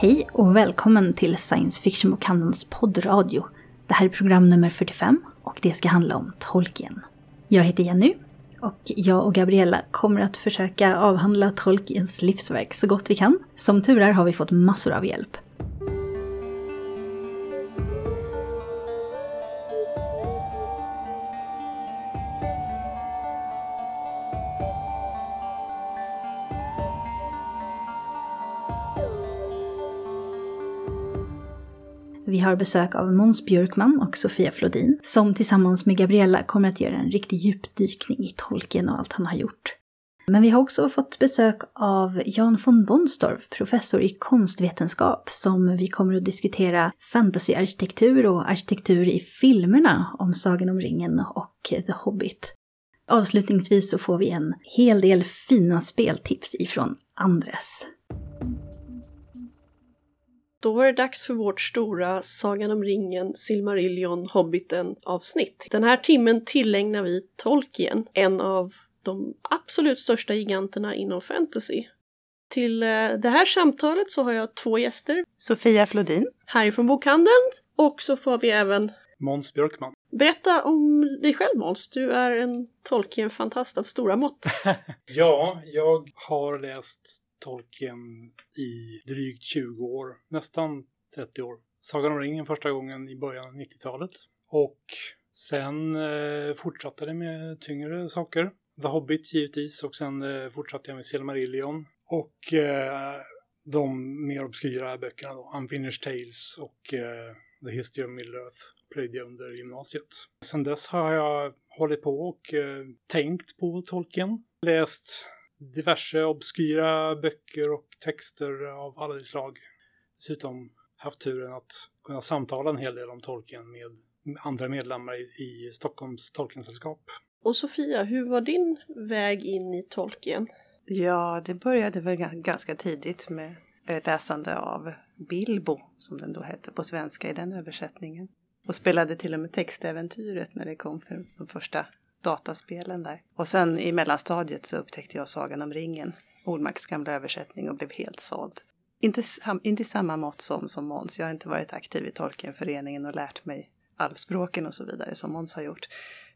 Hej och välkommen till Science Fiction-bokhandelns poddradio. Det här är program nummer 45 och det ska handla om Tolkien. Jag heter Jenny och jag och Gabriella kommer att försöka avhandla Tolkiens livsverk så gott vi kan. Som tur är har vi fått massor av hjälp. Har besök av Måns Björkman och Sofia Flodin som tillsammans med Gabriella kommer att göra en riktig djupdykning i Tolkien och allt han har gjort. Men vi har också fått besök av Jan von Bonstorff, professor i konstvetenskap, som vi kommer att diskutera fantasyarkitektur och arkitektur i filmerna om Sagan om ringen och The Hobbit. Avslutningsvis så får vi en hel del fina speltips ifrån Andres. Då var det dags för vårt stora Sagan om ringen, Silmarillion, Hobbiten avsnitt. Den här timmen tillägnar vi Tolkien, en av de absolut största giganterna inom fantasy. Till eh, det här samtalet så har jag två gäster. Sofia Flodin. Härifrån bokhandeln. Och så får vi även Måns Björkman. Berätta om dig själv Måns. Du är en Tolkien-fantast av stora mått. ja, jag har läst Tolkien i drygt 20 år, nästan 30 år. Sagan om ringen första gången i början av 90-talet. Och sen eh, fortsatte det med tyngre saker. The Hobbit givetvis och sen eh, fortsatte jag med Silmarillion. Och eh, de mer obskyra böckerna då, Unfinished Tales och eh, The History of Middle-earth plöjde jag under gymnasiet. Sen dess har jag hållit på och eh, tänkt på Tolkien. Läst diverse obskyra böcker och texter av alla de slag. Dessutom haft turen att kunna samtala en hel del om Tolkien med andra medlemmar i, i Stockholms Tolkiensällskap. Och Sofia, hur var din väg in i Tolkien? Ja, det började väl ganska tidigt med eh, läsande av Bilbo, som den då hette på svenska i den översättningen. Och spelade till och med textäventyret när det kom för de första dataspelen där. Och sen i mellanstadiet så upptäckte jag Sagan om ringen, Olmarks gamla översättning och blev helt såld. Inte, sam, inte i samma mått som, som Måns, jag har inte varit aktiv i Tolkienföreningen och lärt mig alvspråken och så vidare som Måns har gjort.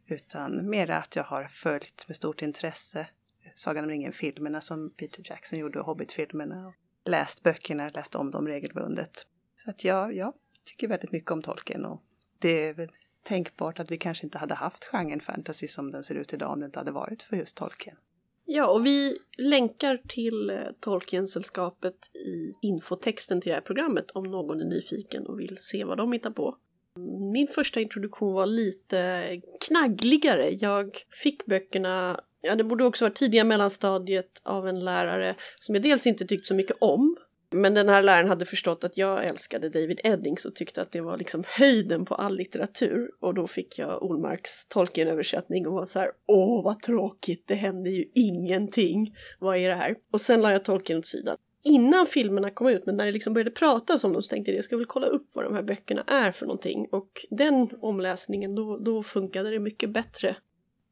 Utan mer att jag har följt med stort intresse Sagan om ringen-filmerna som Peter Jackson gjorde och Hobbit-filmerna. Läst böckerna, läst om dem regelbundet. Så att jag, jag tycker väldigt mycket om Tolkien och det är väl tänkbart att vi kanske inte hade haft genren fantasy som den ser ut idag om det inte hade varit för just Tolkien. Ja, och vi länkar till eh, Tolkien-sällskapet i infotexten till det här programmet om någon är nyfiken och vill se vad de hittar på. Min första introduktion var lite knaggligare. Jag fick böckerna, ja det borde också vara tidiga mellanstadiet av en lärare som jag dels inte tyckt så mycket om men den här läraren hade förstått att jag älskade David Eddings och tyckte att det var liksom höjden på all litteratur. Och då fick jag Olmarks Tolkien-översättning och var så här Åh vad tråkigt, det händer ju ingenting. Vad är det här? Och sen la jag Tolkien åt sidan. Innan filmerna kom ut, men när det liksom började pratas om dem så tänkte jag jag ska väl kolla upp vad de här böckerna är för någonting. Och den omläsningen, då, då funkade det mycket bättre.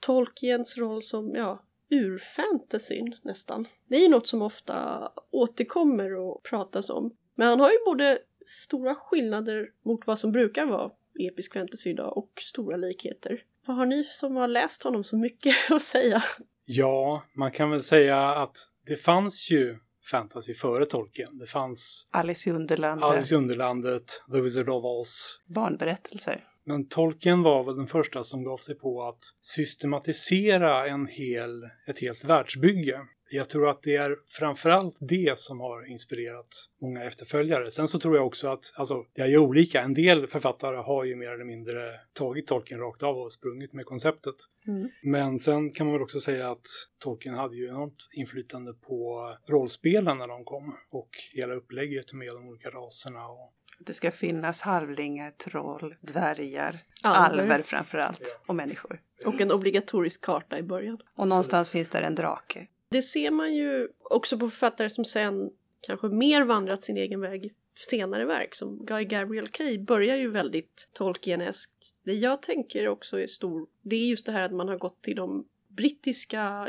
Tolkiens roll som, ja, urfantasyn nästan. Det är ju något som ofta återkommer och pratas om. Men han har ju både stora skillnader mot vad som brukar vara episk fantasy idag och stora likheter. Vad har ni som har läst honom så mycket att säga? Ja, man kan väl säga att det fanns ju fantasy före Tolkien. Det fanns Alice i Underlandet, Alice i Underlandet The Wizard of Oz. Barnberättelser. Men Tolkien var väl den första som gav sig på att systematisera en hel, ett helt världsbygge. Jag tror att det är framförallt det som har inspirerat många efterföljare. Sen så tror jag också att, alltså, det är olika. En del författare har ju mer eller mindre tagit Tolkien rakt av och sprungit med konceptet. Mm. Men sen kan man väl också säga att Tolkien hade ju enormt inflytande på rollspelen när de kom och hela upplägget med de olika raserna och det ska finnas halvlingar, troll, dvärgar, alver, alver framförallt och människor. Och en obligatorisk karta i början. Och någonstans finns där en drake. Det ser man ju också på författare som sen kanske mer vandrat sin egen väg senare verk som Guy Gabriel Kay börjar ju väldigt Tolkieneskt. Det jag tänker också är stor, det är just det här att man har gått till de brittiska,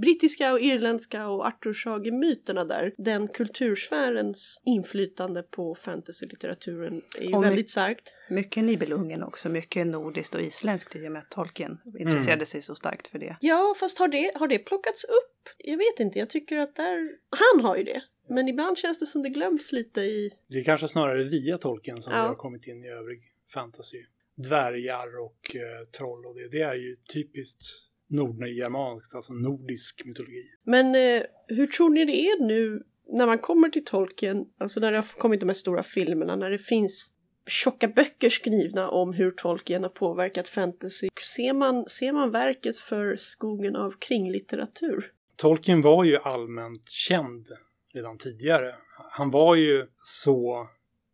brittiska och irländska och Arthursagemyterna där. Den kultursfärens inflytande på fantasylitteraturen är ju Och väldigt mycket- starkt. Mycket Nibelungen också, mycket nordiskt och isländskt i och med att Tolkien intresserade Mm. sig så starkt för det. Ja, fast har det, har det plockats upp? Jag vet inte, jag tycker att där... Han har ju det. Men ibland känns det som det glöms lite i... Det är kanske snarare via Tolkien som Ja. vi har kommit in i övrig fantasy. Dvärgar och eh, troll och det, det är ju typiskt nordgermanskt, alltså nordisk mytologi. Men eh, hur tror ni det är nu när man kommer till Tolkien, alltså när det har kommit de här stora filmerna, när det finns tjocka böcker skrivna om hur Tolkien har påverkat fantasy. Ser man, ser man verket för skogen av kringlitteratur? Tolkien var ju allmänt känd redan tidigare. Han var ju så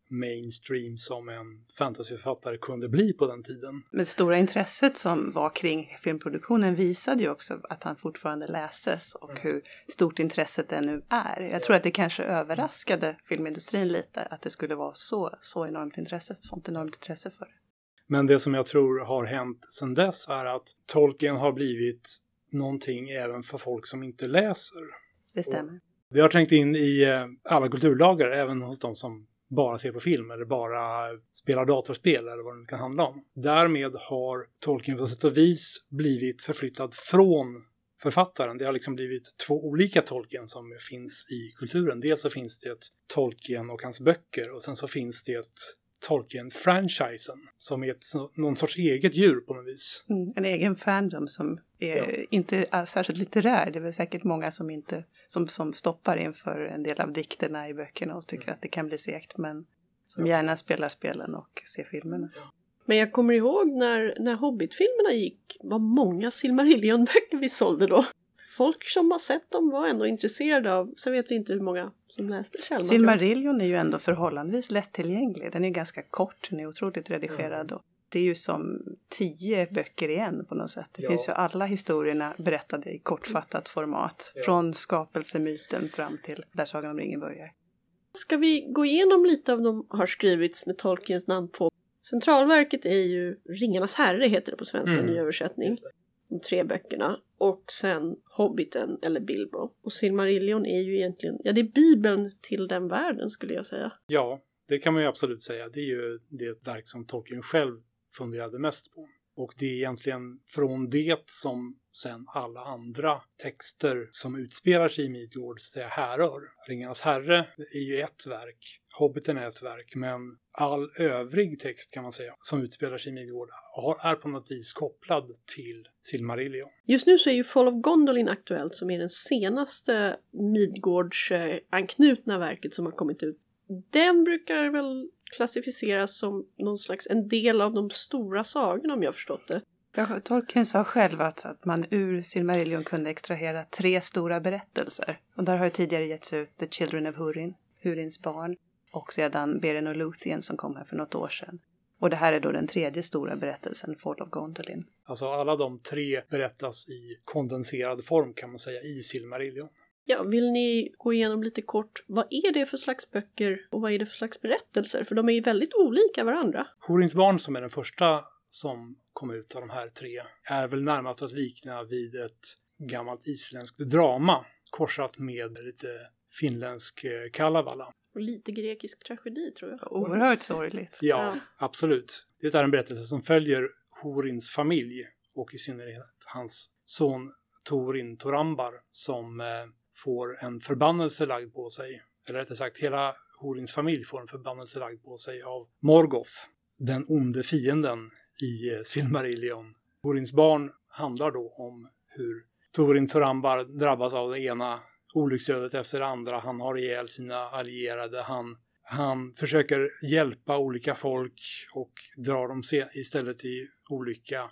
mainstream som en fantasyförfattare kunde bli på den tiden. Men det stora intresset som var kring filmproduktionen visade ju också att han fortfarande läses och hur stort intresset det nu är. Jag tror att det kanske överraskade filmindustrin lite att det skulle vara så, så enormt intresse, sånt enormt intresse för det. Men det som jag tror har hänt sedan dess är att Tolkien har blivit någonting även för folk som inte läser. Det stämmer. Det har trängt in i eh, alla kulturlagar, även hos de som bara ser på film eller bara spelar datorspel eller vad det nu kan handla om. Därmed har Tolkien på sätt och vis blivit förflyttad från författaren. Det har liksom blivit två olika Tolkien som finns i kulturen. Dels så finns det Tolkien och hans böcker och sen så finns det Tolkien-franchisen som är ett, någon sorts eget djur på något vis. Mm, en egen fandom som är Ja. inte är särskilt litterär. Det är väl säkert många som inte som, som stoppar inför en del av dikterna i böckerna och tycker att det kan bli segt men som Ja, gärna spelar spelen och ser filmerna. Men jag kommer ihåg när, när Hobbit-filmerna gick, vad många Silmarillion-böcker vi sålde då. Folk som har sett dem var ändå intresserade av, så vet vi inte hur många som läste Kjellman. Silmarillion är ju ändå förhållandevis lättillgänglig. Den är ganska kort, den är otroligt redigerad. Och det är ju som tio böcker i en på något sätt. Det Ja. finns ju alla historierna berättade i kortfattat format. Ja. Från skapelsemyten fram till där Sagan om ringen börjar. Ska vi gå igenom lite av de har skrivits med Tolkiens namn på? Centralverket är ju Ringarnas herre heter det på svenska Mm. ny översättning. De tre böckerna. Och sen Hobbiten eller Bilbo. Och Silmarillion är ju egentligen, ja det är bibeln till den världen skulle jag säga. Ja, det kan man ju absolut säga. Det är ju det verk som Tolkien själv funderade mest på. Och det är egentligen från det som sen alla andra texter som utspelar sig i Midgård så säga härrör. Ringarnas herre är ju ett verk, Hobbiten är ett verk, men all övrig text kan man säga som utspelar sig i Midgård är på något vis kopplad till Silmarillion. Just nu så är ju Fall of Gondolin aktuellt som är den senaste Midgårds eh, anknutna verket som har kommit ut. Den brukar väl klassificeras som någon slags en del av de stora sagorna om jag förstått det. Ja, Tolkien sa själv att, att man ur Silmarillion kunde extrahera tre stora berättelser. Och där har ju tidigare getts ut The Children of Hurin, Hurins barn, och sedan Beren och Luthien som kom här för något år sedan. Och det här är då den tredje stora berättelsen, Fall of Gondolin. Alltså alla de tre berättas i kondenserad form kan man säga i Silmarillion. Ja, vill ni gå igenom lite kort, vad är det för slags böcker och vad är det för slags berättelser? För de är ju väldigt olika varandra. Horins barn som är den första som kom ut av de här tre är väl närmast att likna vid ett gammalt isländskt drama korsat med lite finländsk eh, Kalevala. Och lite grekisk tragedi tror jag. Oerhört sorgligt. Ja, Ja. absolut. Det är en berättelse som följer Horins familj och i synnerhet hans son Torin Torambar som eh, får en förbannelse lagd på sig. Eller rättare sagt, hela Horins familj får en förbannelse lagd på sig av Morgoth, den onde fienden i eh, Silmarillion. Horins barn handlar då om hur Torin Torambar drabbas av det ena olycksödet efter det andra. Han har ihjäl sina allierade. Han, han försöker hjälpa olika folk och drar dem istället i olycka.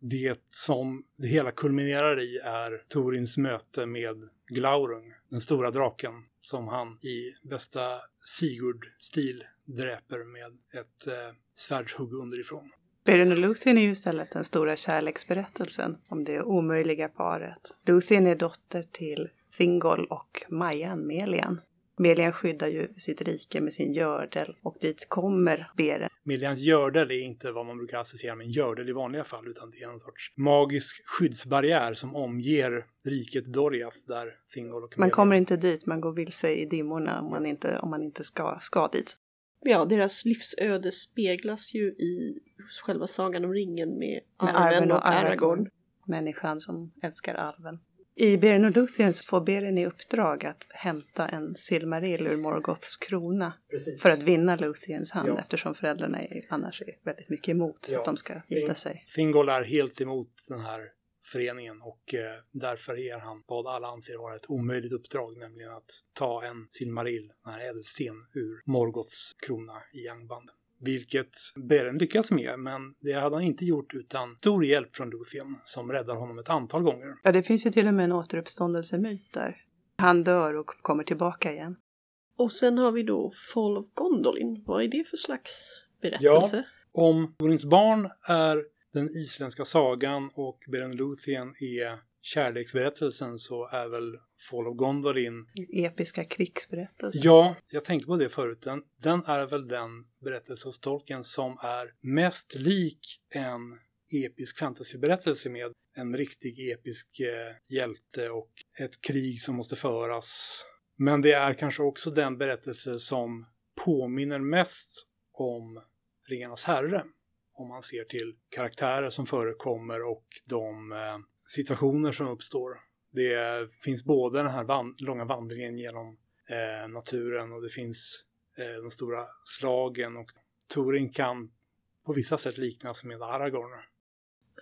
Det som det hela kulminerar i är Torins möte med Glaurung, den stora draken, som han i bästa Sigurd-stil dräper med ett eh, svärdshugg underifrån. Beren och Luthien är ju istället den stora kärleksberättelsen om det omöjliga paret. Luthien är dotter till Thingol och Majan Melian. Melian skyddar ju sitt rike med sin gördel och dit kommer Beren. Melians gördel är inte vad man brukar associera med en gördel i vanliga fall, utan det är en sorts magisk skyddsbarriär som omger riket Doriath där Thingol och Man Melian- kommer inte dit, man går vilse i dimmorna om man inte, om man inte ska, ska dit. Ja, deras livsöde speglas ju i själva Sagan om ringen med Med Arwen och Aragorn. Människan som älskar alven. I Beren och Luthien så får Beren i uppdrag att hämta en silmarill ur Morgoths krona Precis. för att vinna Luthiens hand Ja. eftersom föräldrarna är, annars är väldigt mycket emot Ja. att de ska gifta sig. Thingol är helt emot den här föreningen och eh, därför ger han vad alla anser vara ett omöjligt uppdrag, nämligen att ta en silmarill, den här ädelsten, ur Morgoths krona i Angband. Vilket Beren lyckas med, men det hade han inte gjort utan stor hjälp från Luthien som räddar honom ett antal gånger. Ja, det finns ju till och med en återuppståndelsemyt där. Han dör och kommer tillbaka igen. Och sen har vi då Fall of Gondolin. Vad är det för slags berättelse? Om Gorins barn är den isländska sagan och Beren Luthien är kärleksberättelsen så är väl Fall of Gondolin Episka krigsberättelser. Ja, jag tänkte på det förut. Den, den är väl den berättelse hos Tolkien som är mest lik en episk fantasyberättelse med en riktig episk eh, hjälte och ett krig som måste föras. Men det är kanske också den berättelse som påminner mest om Ringarnas herre. Om man ser till karaktärer som förekommer och de eh, situationer som uppstår. Det finns både den här van- långa vandringen genom eh, naturen och det finns eh, de stora slagen och Turin kan på vissa sätt liknas med Aragorn.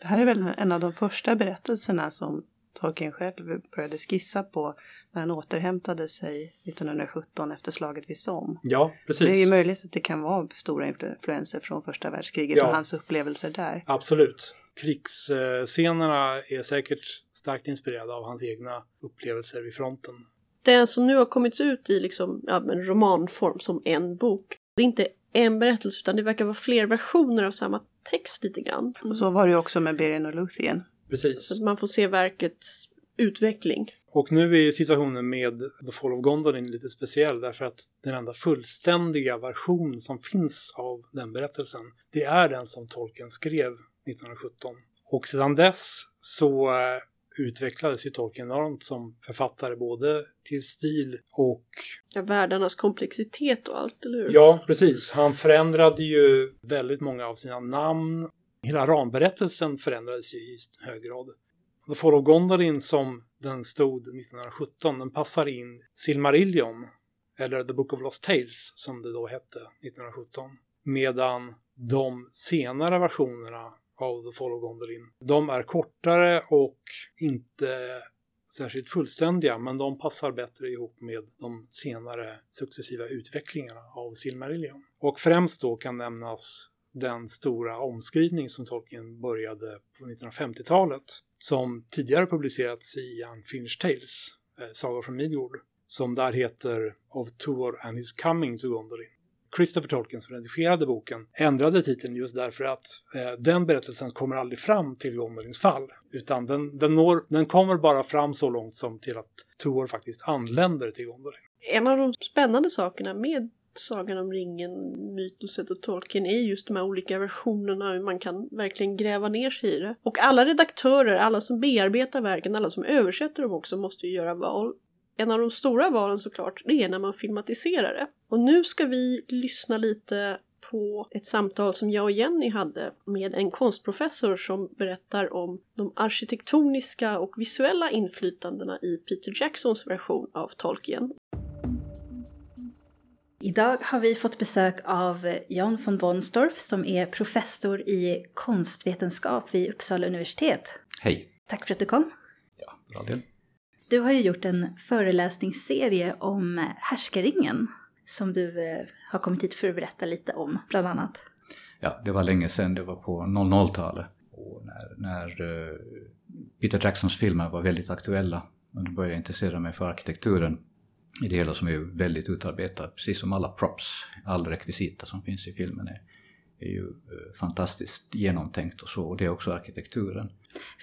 Det här är väl en av de första berättelserna som Tolkien själv började skissa på när han återhämtade sig 1917 efter slaget vid Somme. Ja, precis. Det är ju möjligt att det kan vara stora influenser från första världskriget Ja. och hans upplevelser där. Absolut. Krigsscenerna är säkert starkt inspirerade av hans egna upplevelser vid fronten. Den som nu har kommit ut i liksom, ja, men romanform som en bok. Det är inte en berättelse utan det verkar vara fler versioner av samma text lite grann. Och så var det ju också med Beren och Luthien. Precis. Så att man får se verkets utveckling. Och nu är situationen med The Fall of Gondolin lite speciell därför att den enda fullständiga version som finns av den berättelsen, det är den som Tolkien skrev 1917. Och sedan dess så eh, utvecklades ju Tolkien enormt som författare både till stil och Ja, världarnas komplexitet och allt, eller hur? Ja, precis. Han förändrade ju väldigt många av sina namn. Hela ramberättelsen förändrades ju i hög grad. The Fall of Gondolin som den stod 1917, den passar in Silmarillion, eller The Book of Lost Tales som det då hette 1917. Medan de senare versionerna av The Fall of Gondolin, de är kortare och inte särskilt fullständiga, men de passar bättre ihop med de senare successiva utvecklingarna av Silmarillion. Och främst då kan nämnas den stora omskrivning som Tolkien började på 1950-talet, som tidigare publicerats i Unfinished Tales, eh, Sagor från Midgård, som där heter Of Tuor and His Coming to Gondolin. Christopher Tolkien som redigerade boken ändrade titeln just därför att eh, den berättelsen kommer aldrig fram till Gondolins fall. Utan den, den, når, den kommer bara fram så långt som till att Tuor faktiskt anländer till Gondolin. En av de spännande sakerna med Sagan om ringen, mytoset och Tolkien är just de här olika versionerna, hur man kan verkligen gräva ner sig i det. Och alla redaktörer, alla som bearbetar verken, alla som översätter dem också måste ju göra val. En av de stora valen såklart, det är när man filmatiserar det. Och nu ska vi lyssna lite på ett samtal som jag och Jenny hade med en konstprofessor som berättar om de arkitektoniska och visuella inflytandena i Peter Jacksons version av Tolkien. Idag har vi fått besök av Jan von Bonstorff som är professor i konstvetenskap vid Uppsala universitet. Hej! Tack för att du kom. Ja, bra del. Du har ju gjort en föreläsningsserie om härskaringen som du eh, har kommit hit för att berätta lite om, bland annat. Ja, det var länge sedan, det var på 00-talet. När, när eh, Peter Jacksons filmer var väldigt aktuella. Och då började jag intressera mig för arkitekturen i det hela som är väldigt utarbetad. Precis som alla props, all rekvisita som finns i filmen är, är ju uh, fantastiskt genomtänkt och så. Och det är också arkitekturen.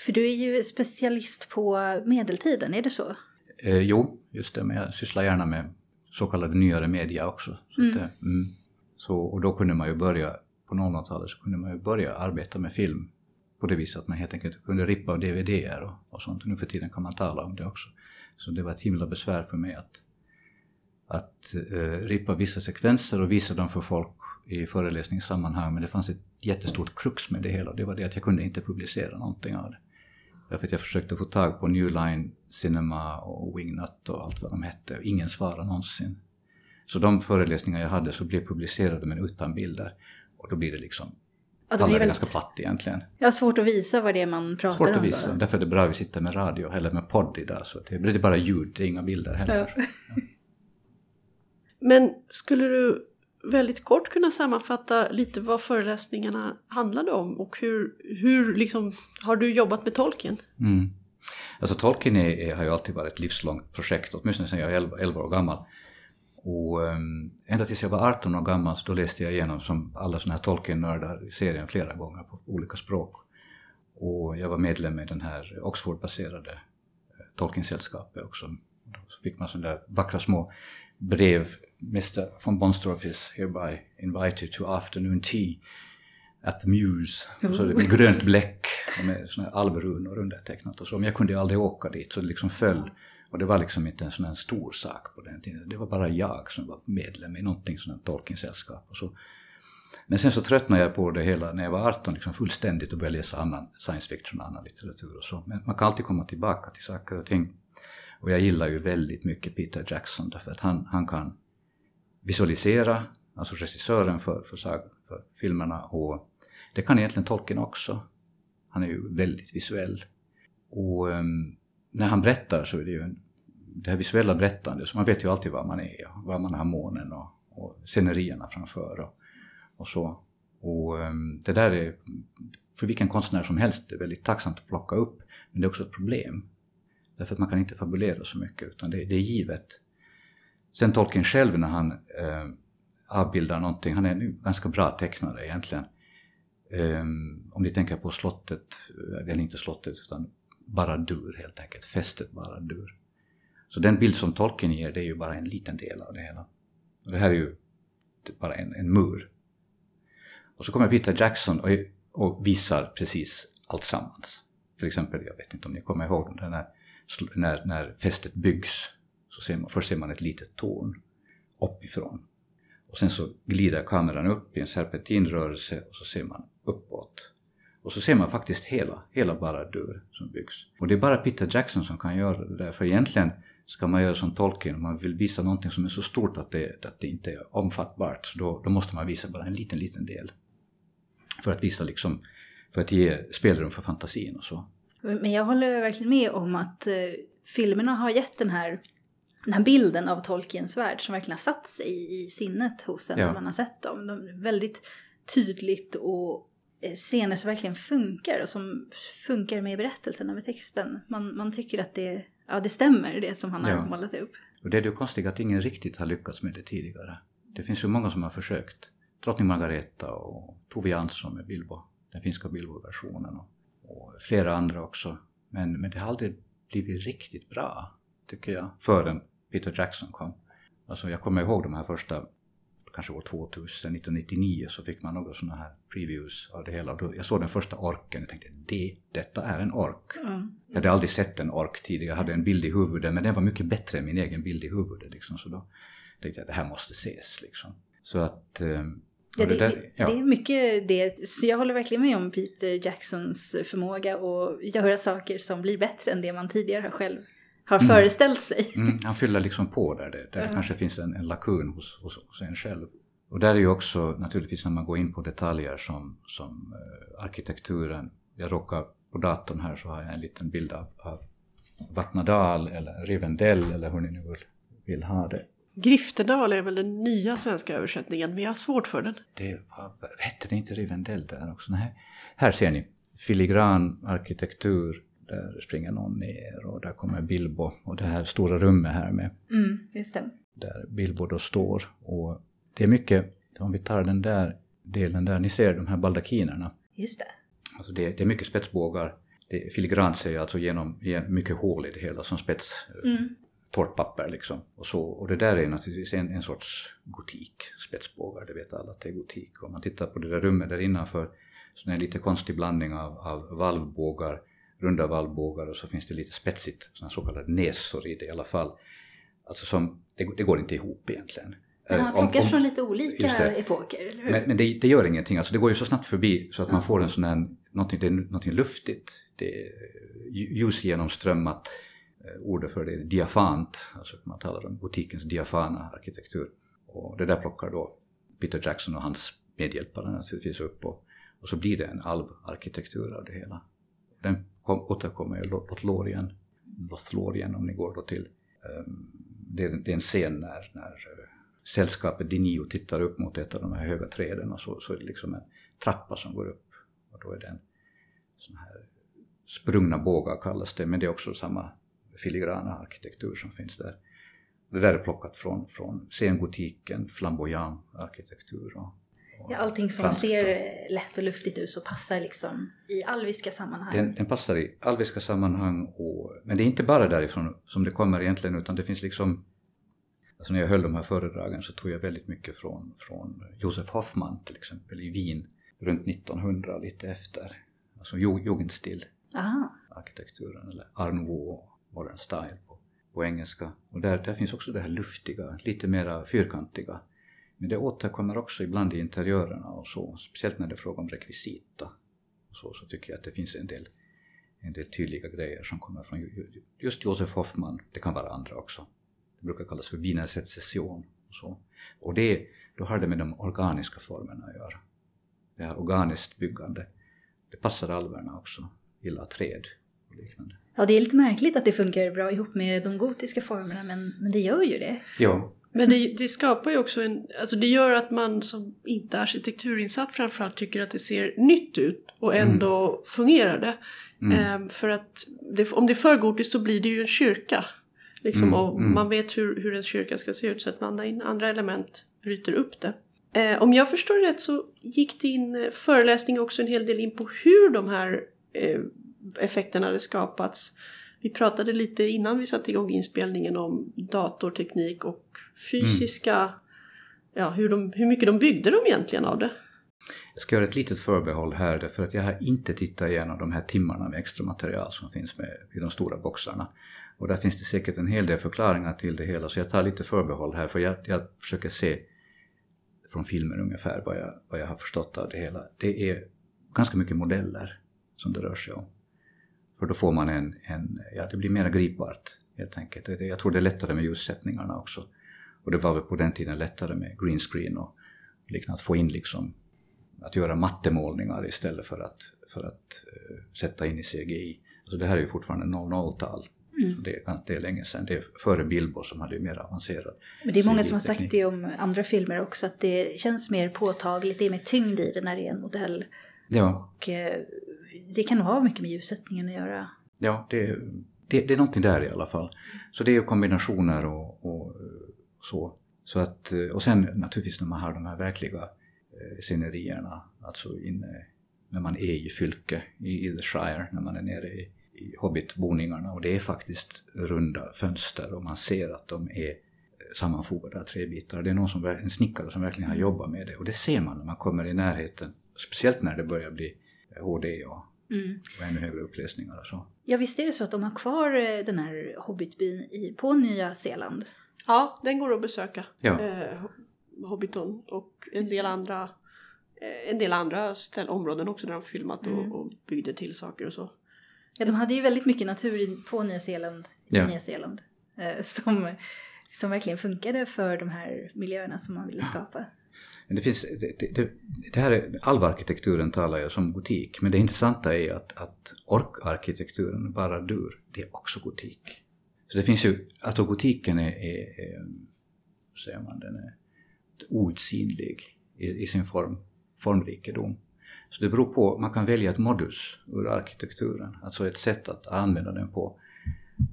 För du är ju specialist på medeltiden, är det så? Eh, jo, just det, men jag sysslar gärna med så kallade nyare media också. Så, Mm. eh, mm. så och då kunde man ju börja, på 00-talet så kunde man ju börja arbeta med film på det viset att man helt enkelt kunde rippa av DVDer och, och sånt. Nu för tiden kan man tala om det också. Så det var ett himla besvär för mig att, att eh, rippa vissa sekvenser och visa dem för folk i föreläsningssammanhang. Men det fanns ett jättestort krux med det hela. Det var det att jag kunde inte publicera någonting av det. Därför att jag försökte få tag på New Line Cinema och Wingnut och allt vad de hette. Ingen svarade någonsin. Så de föreläsningar jag hade så blev publicerade men utan bilder. Och då blir det liksom, Ja, det blir väldigt, ganska platt egentligen. ja, svårt att visa vad det är man pratar Svårt om. att visa. då. Därför är det bra att vi sitter med radio eller med podd idag. Så det blir bara ljud, det är inga bilder heller. Ja. Men skulle du väldigt kort kunna sammanfatta lite vad föreläsningarna handlade om och hur, hur liksom, har du jobbat med tolken? Mm. Alltså Tolkien är, är, har ju alltid varit ett livslångt projekt, åtminstone sedan jag är 11, 11 år gammal. Och um, ända tills jag var 18 år gammal så då läste jag igenom som alla sådana här Tolkien-nördar serien flera gånger på olika språk. Och jag var medlem i den här Oxford-baserade eh, Tolkien-sällskapet också. Så fick man sådana där vackra små brev. Mr von Bonstorff is hereby invited to afternoon tea at the Muse. Och så det med grönt bläck och med såna här alvrunor undertecknat och så. Men jag kunde ju aldrig åka dit så det liksom föll. Och det var liksom inte en sån här stor sak på den tiden. Det var bara jag som var medlem i någonting sånt här Tolkien-sällskap och så. Men sen så tröttnade jag på det hela när jag var 18 liksom fullständigt och började läsa annan science fiction och annan litteratur och så. Men man kan alltid komma tillbaka till saker och ting. Och jag gillar ju väldigt mycket Peter Jackson därför att han, han kan visualisera, alltså regissören för, för, för filmerna och det kan egentligen Tolkien också. Han är ju väldigt visuell. Och um, när han berättar så är det ju en, det här visuella berättandet, så man vet ju alltid var man är var man har månen och, och scenerierna framför och, och så. Och um, det där är för vilken konstnär som helst det är väldigt tacksamt att plocka upp, men det är också ett problem. Därför att man kan inte fabulera så mycket, utan det, det är givet. Sen Tolkien själv när han eh, avbildar någonting, han är en ganska bra tecknare egentligen. Ehm, om ni tänker på slottet, eh, eller inte slottet utan Baradur helt enkelt, fästet Baradur. Så den bild som Tolkien ger det är ju bara en liten del av det hela. Och det här är ju bara en, en mur. Och så kommer Peter Jackson och, och visar precis allt sammans. Till exempel, jag vet inte om ni kommer ihåg den här, när, när fästet byggs. Så ser man, först ser man ett litet torn uppifrån. Och sen så glider kameran upp i en serpentinrörelse och så ser man uppåt. Och så ser man faktiskt hela, hela Baradur som byggs. Och det är bara Peter Jackson som kan göra det där. För egentligen ska man göra som Tolkien, man vill visa någonting som är så stort att det, att det inte är omfattbart, så då, då måste man visa bara en liten, liten del. För att visa liksom, för att ge spelrum för fantasin och så. Men jag håller verkligen med om att eh, filmerna har gett den här, den här bilden av Tolkiens värld som verkligen har satt sig i, i sinnet hos en Ja. när man har sett dem. De är väldigt tydligt och eh, scener som verkligen funkar och som funkar med berättelsen och med texten. Man, man tycker att det, ja, det stämmer det som han har Ja. målat upp. Och det är ju konstigt att ingen riktigt har lyckats med det tidigare. Det finns ju många som har försökt. Drottning Margareta och Tove Jansson med Bilbo, den finska Bilbo-versionen och, och flera andra också. Men, men det har aldrig blivit riktigt bra, tycker jag, förrän Peter Jackson kom. Alltså jag kommer ihåg de här första, kanske år 2000, 1999, så fick man några sådana här previews av det hela. Och då, jag såg den första orken och tänkte, det, detta är en ork. Jag hade aldrig sett en ork tidigare, jag hade en bild i huvudet men den var mycket bättre än min egen bild i huvudet. Liksom. Så då tänkte jag det här måste ses. Liksom. Så att... Ja, det, det, ja. det är mycket det. Så jag håller verkligen med om Peter Jacksons förmåga att göra saker som blir bättre än det man tidigare själv har Mm. föreställt sig. Mm, han fyller liksom på där det, där Ja. kanske finns en, en lakun hos, hos, hos en själv. Och där är ju också naturligtvis när man går in på detaljer som, som eh, arkitekturen. Jag råkar på datorn här så har jag en liten bild av, av Vatnadal eller Rivendell eller hur ni nu vill, vill ha det. Griftedal är väl den nya svenska översättningen, men jag har svårt för den. Det var, hette det inte Rivendell där också? Nej. Här ser ni filigran arkitektur. Där springer någon ner och där kommer Bilbo och det här stora rummet här med Mm, just det. där Bilbo då står. Och det är mycket, om vi tar den där delen där, ni ser de här baldakinerna. Just det. Alltså det, det är mycket spetsbågar. Det, filigrant ser jag alltså genom, genom mycket hål i det hela som spets, Mm. Torrt papper liksom. Och, så, och det där är naturligtvis en, en sorts gotik, spetsbågar, det vet alla att det är gotik. Om man tittar på det där rummet där innanför så är det en lite konstig blandning av, av valvbågar, runda valvbågar och så finns det lite spetsigt, sådana så kallade näsor i det i alla fall. Alltså som, det, det går inte ihop egentligen. Men han Eh, plockar från lite olika epoker, eller hur? Men, men det, det gör ingenting, alltså det går ju så snabbt förbi så att man får en sån här, någonting, det är någonting luftigt. Det är lju- ljusgenomströmmat. Eh, ordet för det är diafant, alltså man talar om butikens diafana arkitektur. Och det där plockar då Peter Jackson och hans medhjälpare naturligtvis upp och, och så blir det en alvarkitektur av det hela. Den kom, återkommer ju Lothlorien, Lothlorien om ni går då till um, det, är, det är en scen när, när eh, sällskapet Dinio tittar upp mot ett av de här höga träden och så, så är det liksom en trappa som går upp. Och då är det en sån här sprungna bågar kallas det, men det är också samma filigrana arkitektur som finns där. Det där är plockat från, från sengotiken, flamboyant arkitektur. Och, och Ja, allting som franskt ser lätt och luftigt ut och passar liksom i alviska sammanhang. Den, den passar i alviska sammanhang, och, men det är inte bara därifrån som det kommer egentligen utan det finns liksom Alltså när jag höll de här föredragen så tog jag väldigt mycket från, från Josef Hoffmann till exempel i Wien runt 1900 lite efter. Alltså ju- Jugendstil Aha. arkitekturen eller Art Nouveau, modern style på, på engelska. Och där, där finns också det här luftiga, lite mera fyrkantiga. Men det återkommer också ibland i interiörerna och så, speciellt när det är fråga om rekvisita. Och så, så tycker jag att det finns en del, en del tydliga grejer som kommer från just Josef Hoffmann, det kan vara andra också. Det brukar kallas för Wiener secession. Och, så. och det, då har det med de organiska formerna att göra. Det här organiskt byggande. Det passar alverna också, gillar träd och liknande. Ja, det är lite märkligt att det funkar bra ihop med de gotiska formerna, men, men det gör ju det. Ja, Men det, det skapar ju också en, alltså det gör att man som inte är arkitekturinsatt framförallt tycker att det ser nytt ut och ändå fungerar det. Mm. Ehm, för att det, om det är för gotiskt så blir det ju en kyrka. Liksom, Mm, och mm. man vet hur, hur en kyrka ska se ut så att man in andra element bryter upp det. Eh, om jag förstår rätt så gick din föreläsning också en hel del in på hur de här eh, effekterna hade skapats. Vi pratade lite innan vi satte igång inspelningen om datorteknik och fysiska, ja hur, de, hur mycket de byggde de egentligen av det. Jag ska göra ett litet förbehåll här därför att jag har inte tittat igenom de här timmarna med extra material som finns med i de stora boxarna. Och där finns det säkert en hel del förklaringar till det hela så jag tar lite förbehåll här för jag, jag försöker se från filmen ungefär vad jag, vad jag har förstått av det hela. Det är ganska mycket modeller som det rör sig om. För då får man en, en ja det blir mer gripbart helt enkelt. Jag tror det är lättare med ljussättningarna också. Och det var väl på den tiden lättare med green screen och liknande, att få in liksom att göra mattemålningar istället för att, för att eh, sätta in i CGI. Alltså det här är ju fortfarande 00-tal. Mm. Det, det är länge sedan. Det är före Bilbo som hade ju mer avancerad Men det är många som har sagt det om andra filmer också, att det känns mer påtagligt, det är mer tyngd i det när det är en modell. Ja, Och eh, det kan nog ha mycket med ljussättningen att göra. ja det, är- det, det är någonting där i alla fall. Så det är ju kombinationer och, och eh, så. så att, eh, och sen naturligtvis när man har de här verkliga eh, scenerierna, alltså inne, när man är i fylke, i, i The Shire, när man är nere i, i hobbitboningarna och det är faktiskt runda fönster och man ser att de är eh, sammanfogade av träbitar. Det är någon som, en snickare som verkligen har jobbat med det och det ser man när man kommer i närheten. Speciellt när det börjar bli HD och, Mm. och ännu högre upplösningar och så. Ja, visst är det så att de har kvar eh, den här hobbitbyn i, på Nya Zeeland? Ja, den går att besöka. Ja. Eh, Hobbiton och en del andra, eh, en del andra ställ, områden också där de filmat Mm. och, och byggde till saker och så. Ja, de hade ju väldigt mycket natur i- på Nya Zeeland, i Ja. Nya Zeeland eh, som, som verkligen funkade för de här miljöerna som man ville skapa. Men det, finns, det, det- det, här är, alvarkitekturen talar ju som gotik, men det intressanta är att, att orkarkitekturen, bara dur, det är också gotik. Så det finns ju, att gotiken är, är, är hur säger man, den är outsinlig i, i sin form, formrikedom. Så det beror på, man kan välja ett modus ur arkitekturen, alltså ett sätt att använda den på.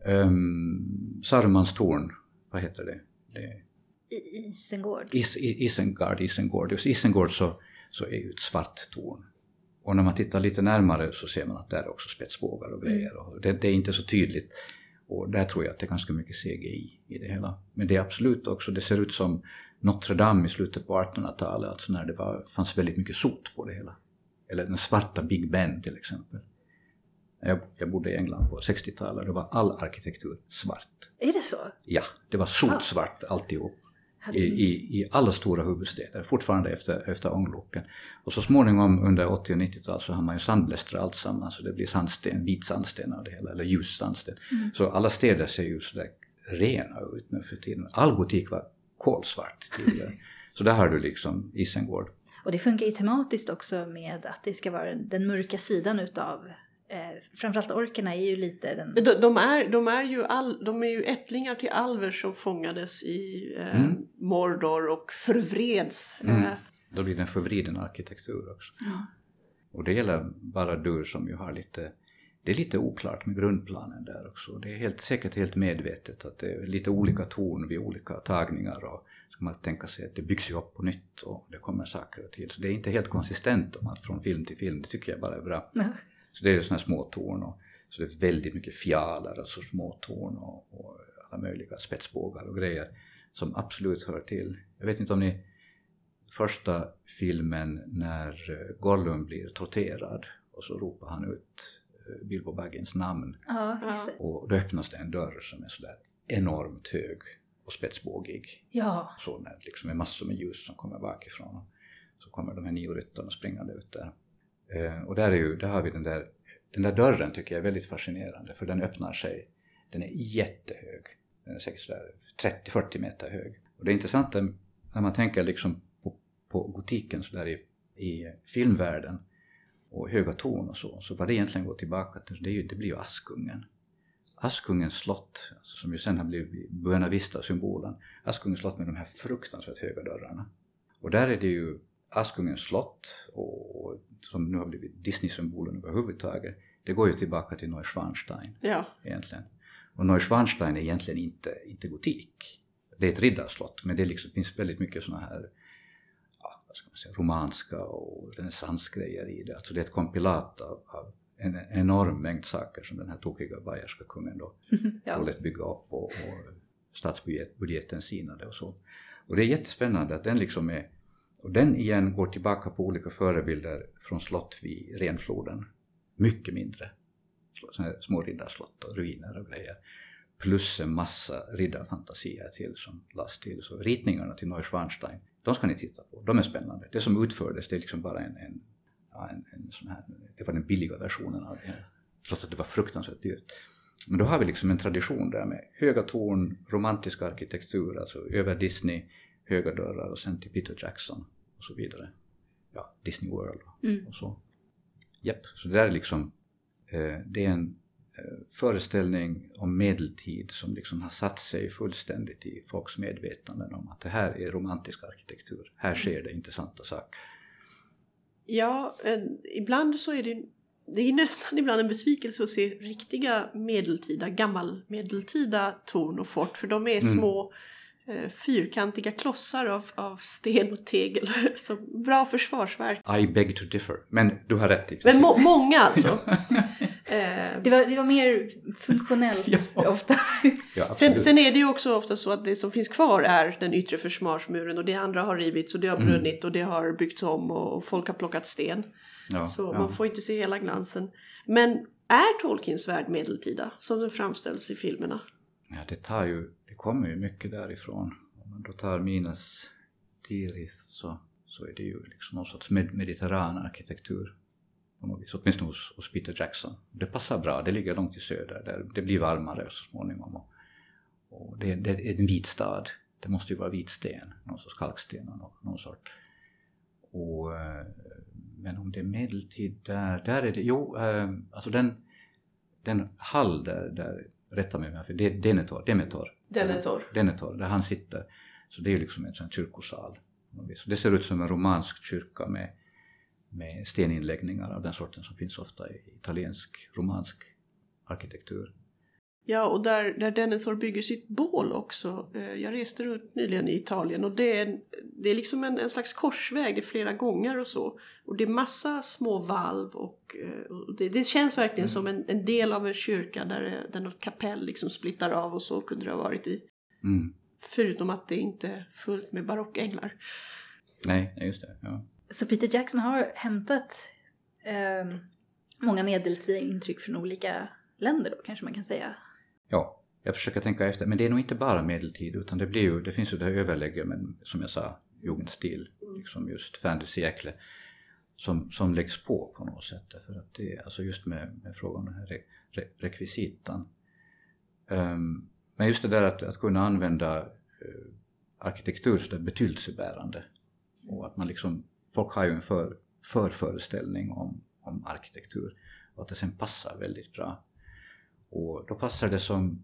Ehm, um, Sarumans torn, vad heter det? det Isengård. Is, Isengard, Isengård. Just Isengård så, så är ju ett svart torn. Och när man tittar lite närmare så ser man att där är också spetsbågar och grejer. Och det, det är inte så tydligt. Och där tror jag att det är ganska mycket CGI i det hela. Men det är absolut också, det ser ut som Notre Dame i slutet på 1800-talet, alltså när det var, fanns väldigt mycket sot på det hela. Eller den svarta Big Ben till exempel. Jag, jag bodde i England på 60-talet, då var all arkitektur svart. Är det så? Ja, det var sotsvart alltihop. I, i, I alla stora huvudstäder, fortfarande efter, efter ångloken. Och så småningom under 80 och 90-talet så har man ju sandblästrat allt samman så det blir sandsten, vit sandsten av det hela, eller ljus sandsten. Mm. Så alla städer ser ju sådär rena ut nu för tiden. All gotik var kolsvart tidigare. så där har du liksom Isengård. Och det funkar ju tematiskt också med att det ska vara den, den mörka sidan utav eh, framförallt orkerna är ju lite den... De, de, är, de, är ju all, de är ju ättlingar till alver som fångades i eh, Mm. Mordor och förvreds. Mm. Eh, Då blir det en förvriden arkitektur också. Ja. Och det gäller bara dur som ju har lite det är lite oklart med grundplanen där också. Det är helt, säkert helt medvetet att det är lite olika ton vid olika tagningar och så kan man tänka sig att det byggs ju upp på nytt och det kommer saker till. Så det är inte helt konsistent om att från film till film, det tycker jag bara är bra. Så det är sådana små torn och så det är väldigt mycket fjalar och så små torn och, och alla möjliga spetsbågar och grejer som absolut hör till. Jag vet inte om ni första filmen när eh, Gollum blir torterad och så ropar han ut eh, Bilbo Baggins namn ja, just det. och då öppnas det en dörr som är sådär enormt hög och spetsbågig. Ja, Så när det liksom är massor med ljus som kommer bakifrån. Så kommer de här nio ryttarna springande ut där. Eh, och där, är ju, där har vi den där, den där dörren tycker jag är väldigt fascinerande för den öppnar sig, den är jättehög. Den är säkert 30-40 meter hög. Och det intressanta när man tänker liksom på, på gotiken sådär i, i filmvärlden och höga torn och så, så vad det egentligen går tillbaka till, det, är ju, det blir ju Askungen. Askungens slott, alltså, som ju sen har blivit Buena Vista-symbolen. Askungens slott med de här fruktansvärt höga dörrarna. Och där är det ju Askungens slott, och, som nu har blivit Disney-symbolen överhuvudtaget, det går ju tillbaka till Neuschwanstein ja. egentligen. Och Neuschwanstein är egentligen inte, inte gotik. Det är ett riddarslott, men det liksom, finns väldigt mycket sådana här ja, vad ska man säga, romanska och renässansgrejer i det. Alltså det är ett kompilat av, av en enorm mängd saker som den här tokiga bayerska kungen då ja. lät bygga upp och, och statsbudgeten sinade och så. Och det är jättespännande att den liksom är, och den igen går tillbaka på olika förebilder från slott vid Renfloden. Mycket mindre. Små riddarslott och ruiner och grejer. Plus en massa riddarfantasier till som lades till. Så ritningarna till Neuschwanstein, de ska ni titta på. De är spännande. Det som utfördes, det är liksom bara en, en, en, en sån här, det var den billiga versionen av det här. Trots att det var fruktansvärt dyrt. Men då har vi liksom en tradition där med höga torn, romantisk arkitektur, alltså över Disney, höga dörrar och sen till Peter Jackson och så vidare. Ja, Disney World Mm. och så. Japp, så det där är liksom, eh, det är en eh, föreställning om medeltid som liksom har satt sig fullständigt i folks medvetanden om att det här är romantisk arkitektur, här sker det intressanta saker. Ja, eh, ibland så är det, det är nästan ibland en besvikelse att se riktiga medeltida, gammalmedeltida torn och fort. För de är Mm. små fyrkantiga klossar av, av sten och tegel. Så bra försvarsverk. I beg to differ, men du har rätt i Men princip. må, många alltså. Eh, Det var, det var mer funktionellt Ja. ofta. Ja, Sen, sen är det ju också ofta så att det som finns kvar är den yttre försvarsmuren och det andra har rivits och det har Mm. brunnit och det har byggts om och folk har plockat sten. ja, Så ja. man får inte se hela glansen. Men är Tolkiens värld medeltida som den framställs i filmerna? Ja, det tar ju, kommer ju mycket därifrån. Om man då tar Minas Tirith så, så är det ju liksom någon sorts med, mediterran arkitektur. På något vis, åtminstone hos, hos Peter Jackson. Det passar bra, det ligger långt i söder, där det blir varmare så småningom. Och, och det, det är en vit stad. Det måste ju vara vit sten, någon sorts kalksten av någon, någon sort. Och, eh, men om det är medeltid där, där är det, jo, eh, alltså den, den hall där, där rätta mig om jag har fel, det är Denethor, Denethor. Där han sitter. Så det är ju liksom en sån kyrkosal. Det ser ut som en romansk kyrka med, med steninläggningar av den sorten som finns ofta i italiensk romansk arkitektur. Ja, och där, där Denethor bygger sitt bål också. Eh, Jag reste runt nyligen i Italien och det är, det är liksom en, en slags korsväg, det är flera gångar och så. Och det är massa små valv och, eh, och det, det känns verkligen som en, en del av en kyrka där, det- där något kapell liksom splittar av och så kunde det ha varit i. Mm. Förutom att det inte är fullt med barockänglar. Nej, nej, just det. Ja. Så Peter Jackson har hämtat eh, många medeltida intryck från olika länder då kanske man kan säga. Ja, jag försöker tänka efter. Men det är nog inte bara medeltid utan det blir ju, det finns ju det här överlägget men som jag sa, jugendstil, liksom just fin du siècle som, som läggs på på något sätt. För att det, alltså just med, med frågan om den här re, re, rekvisitan. Ehm, men just det där att, att kunna använda uh, arkitektur så betydelsebärande. Och att man liksom, folk har ju en för, förföreställning om, om arkitektur och att det sen passar väldigt bra. Och då passar det som,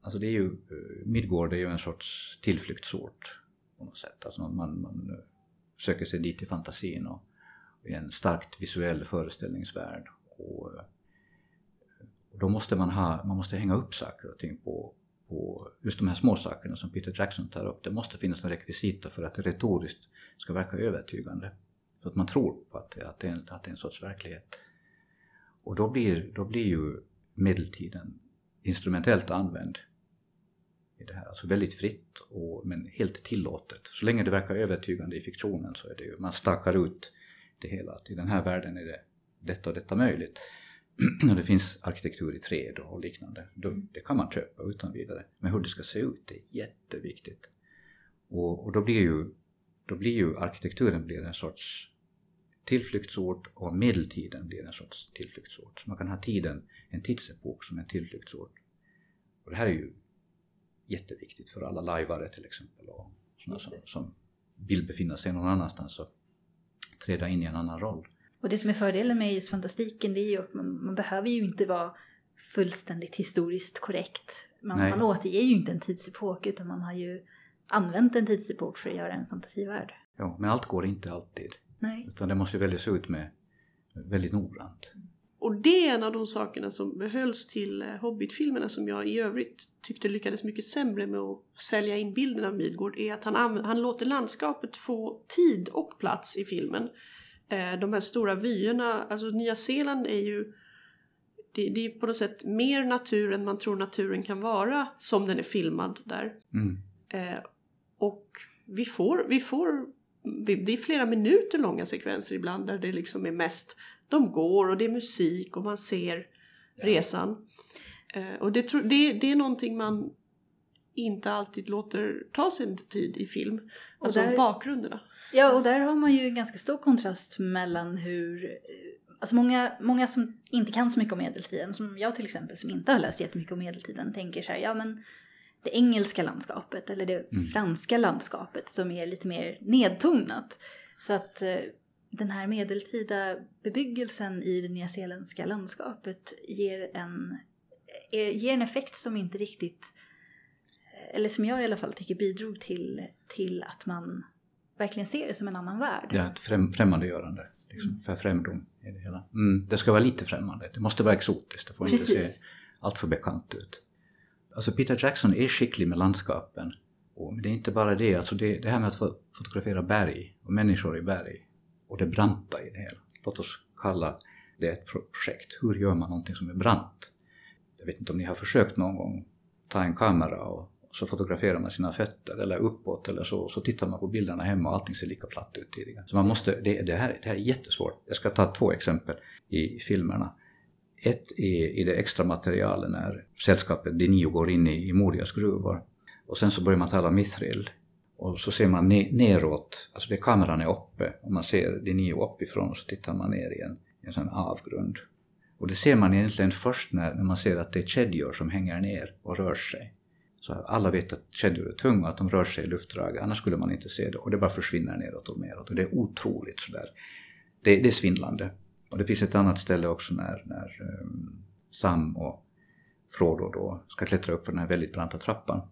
alltså det är ju, eh, Midgård är ju en sorts tillflyktsort på något sätt. Alltså man, man eh, söker sig dit i fantasin och, och i en starkt visuell föreställningsvärld. Och, och då måste man ha, man måste hänga upp saker och ting på, på just de här små sakerna som Peter Jackson tar upp. Det måste finnas en rekvisita för att det retoriskt ska verka övertygande. Så att man tror på att, det- att, det, är en, att det är en sorts verklighet. Och då blir, då blir ju medeltiden instrumentellt använd i det här. Alltså väldigt fritt och, men helt tillåtet. Så länge det verkar övertygande i fiktionen så är det ju, man stakar ut det hela. Att i den här världen är det detta och detta möjligt. Och det finns arkitektur i träd och liknande. Då, det kan man köpa utan vidare. Men hur det ska se ut det är jätteviktigt. Och, och då blir ju då blir ju arkitekturen blir en sorts tillflyktsort och medeltiden blir en sorts tillflyktsort. Så man kan ha tiden, en tidsepok som en tillflyktsort. Och det här är ju jätteviktigt för alla lajvare till exempel och sådana som, som vill befinna sig någon annanstans och träda in i en annan roll. Och det som är fördelen med just fantastiken det är ju att man, man behöver ju inte vara fullständigt historiskt korrekt. Man, Nej. man återger ju inte en tidsepok utan man har ju använt en tidsepok för att göra en fantasivärld. Ja, men allt går inte alltid. Nej. Utan det måste ju väljas ut med väldigt noggrant. Och det är en av de sakerna som behölls till eh, Hobbit-filmerna som jag i övrigt tyckte lyckades mycket sämre med att sälja in bilden av Midgård är att han, han låter landskapet få tid och plats i filmen. Eh, de här stora vyerna, alltså Nya Zeeland är ju det, det är på något sätt mer natur än man tror naturen kan vara som den är filmad där. Mm. Eh, och vi får, vi får, det är flera minuter långa sekvenser ibland där det liksom är mest, de går och det är musik och man ser resan. Eh, och det, det, det är någonting man inte alltid låter ta sin tid i film. Alltså där- bakgrunderna. Ja, och där har man ju en ganska stor kontrast mellan hur... eh, Alltså många, många som inte kan så mycket om medeltiden, som jag till exempel, som inte har läst jättemycket om medeltiden, tänker så här, ja men det engelska landskapet eller det franska landskapet som är lite mer nedtonat. Så att eh, den här medeltida bebyggelsen i det nyzeeländska landskapet ger en, er, ger en effekt som inte riktigt, eller som jag i alla fall tycker bidrog till, till att man verkligen ser det som en annan värld. Ja, ett främ, främmandegörande. Liksom, för främdom i det hela. Mm, det ska vara lite främmande. Det måste vara exotiskt. Det får inte Precis. se allt för bekant ut. Alltså Peter Jackson är skicklig med landskapen. Och, men det är inte bara det. Alltså det, det här med att få fotografera berg och människor i berg och det branta i det hela. Låt oss kalla det ett projekt. Hur gör man någonting som är brant? Jag vet inte om ni har försökt någon gång ta en kamera och så fotograferar man sina fötter eller uppåt eller så, så tittar man på bilderna hemma och allting ser lika platt ut tidigare. Så man måste, det, det, här, det här är jättesvårt. Jag ska ta två exempel i filmerna. Ett är i det extra materialet när sällskapet Dinio går in i, i Morias gruvor. Och sen så börjar man tala mithril. Och så ser man ne- neråt, alltså det kameran är uppe och man ser Dinio uppifrån och så tittar man ner i en, i en sån avgrund. Och det ser man egentligen först när, när man ser att det är kedjor som hänger ner och rör sig. Så alla vet att kedjor är tunga, att de rör sig i luftdrag, annars skulle man inte se det. Och det bara försvinner neråt och neråt. Och det är otroligt sådär. Det, det är svindlande. Och det finns ett annat ställe också när, när ehm, Sam och Frodo då ska klättra upp för den här väldigt branta trappan.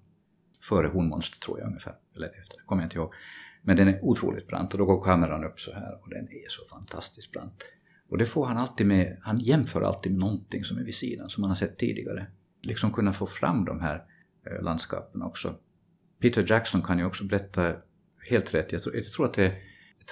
Före hornmonstret tror jag ungefär, eller efter, det kommer jag inte ihåg. Men den är otroligt brant och då går kameran upp så här och den är så fantastiskt brant. Och det får han alltid med, han jämför alltid med någonting som är vid sidan som man har sett tidigare. liksom kunna få fram de här eh, landskapen också. Peter Jackson kan ju också berätta helt rätt, jag tror, jag tror att det är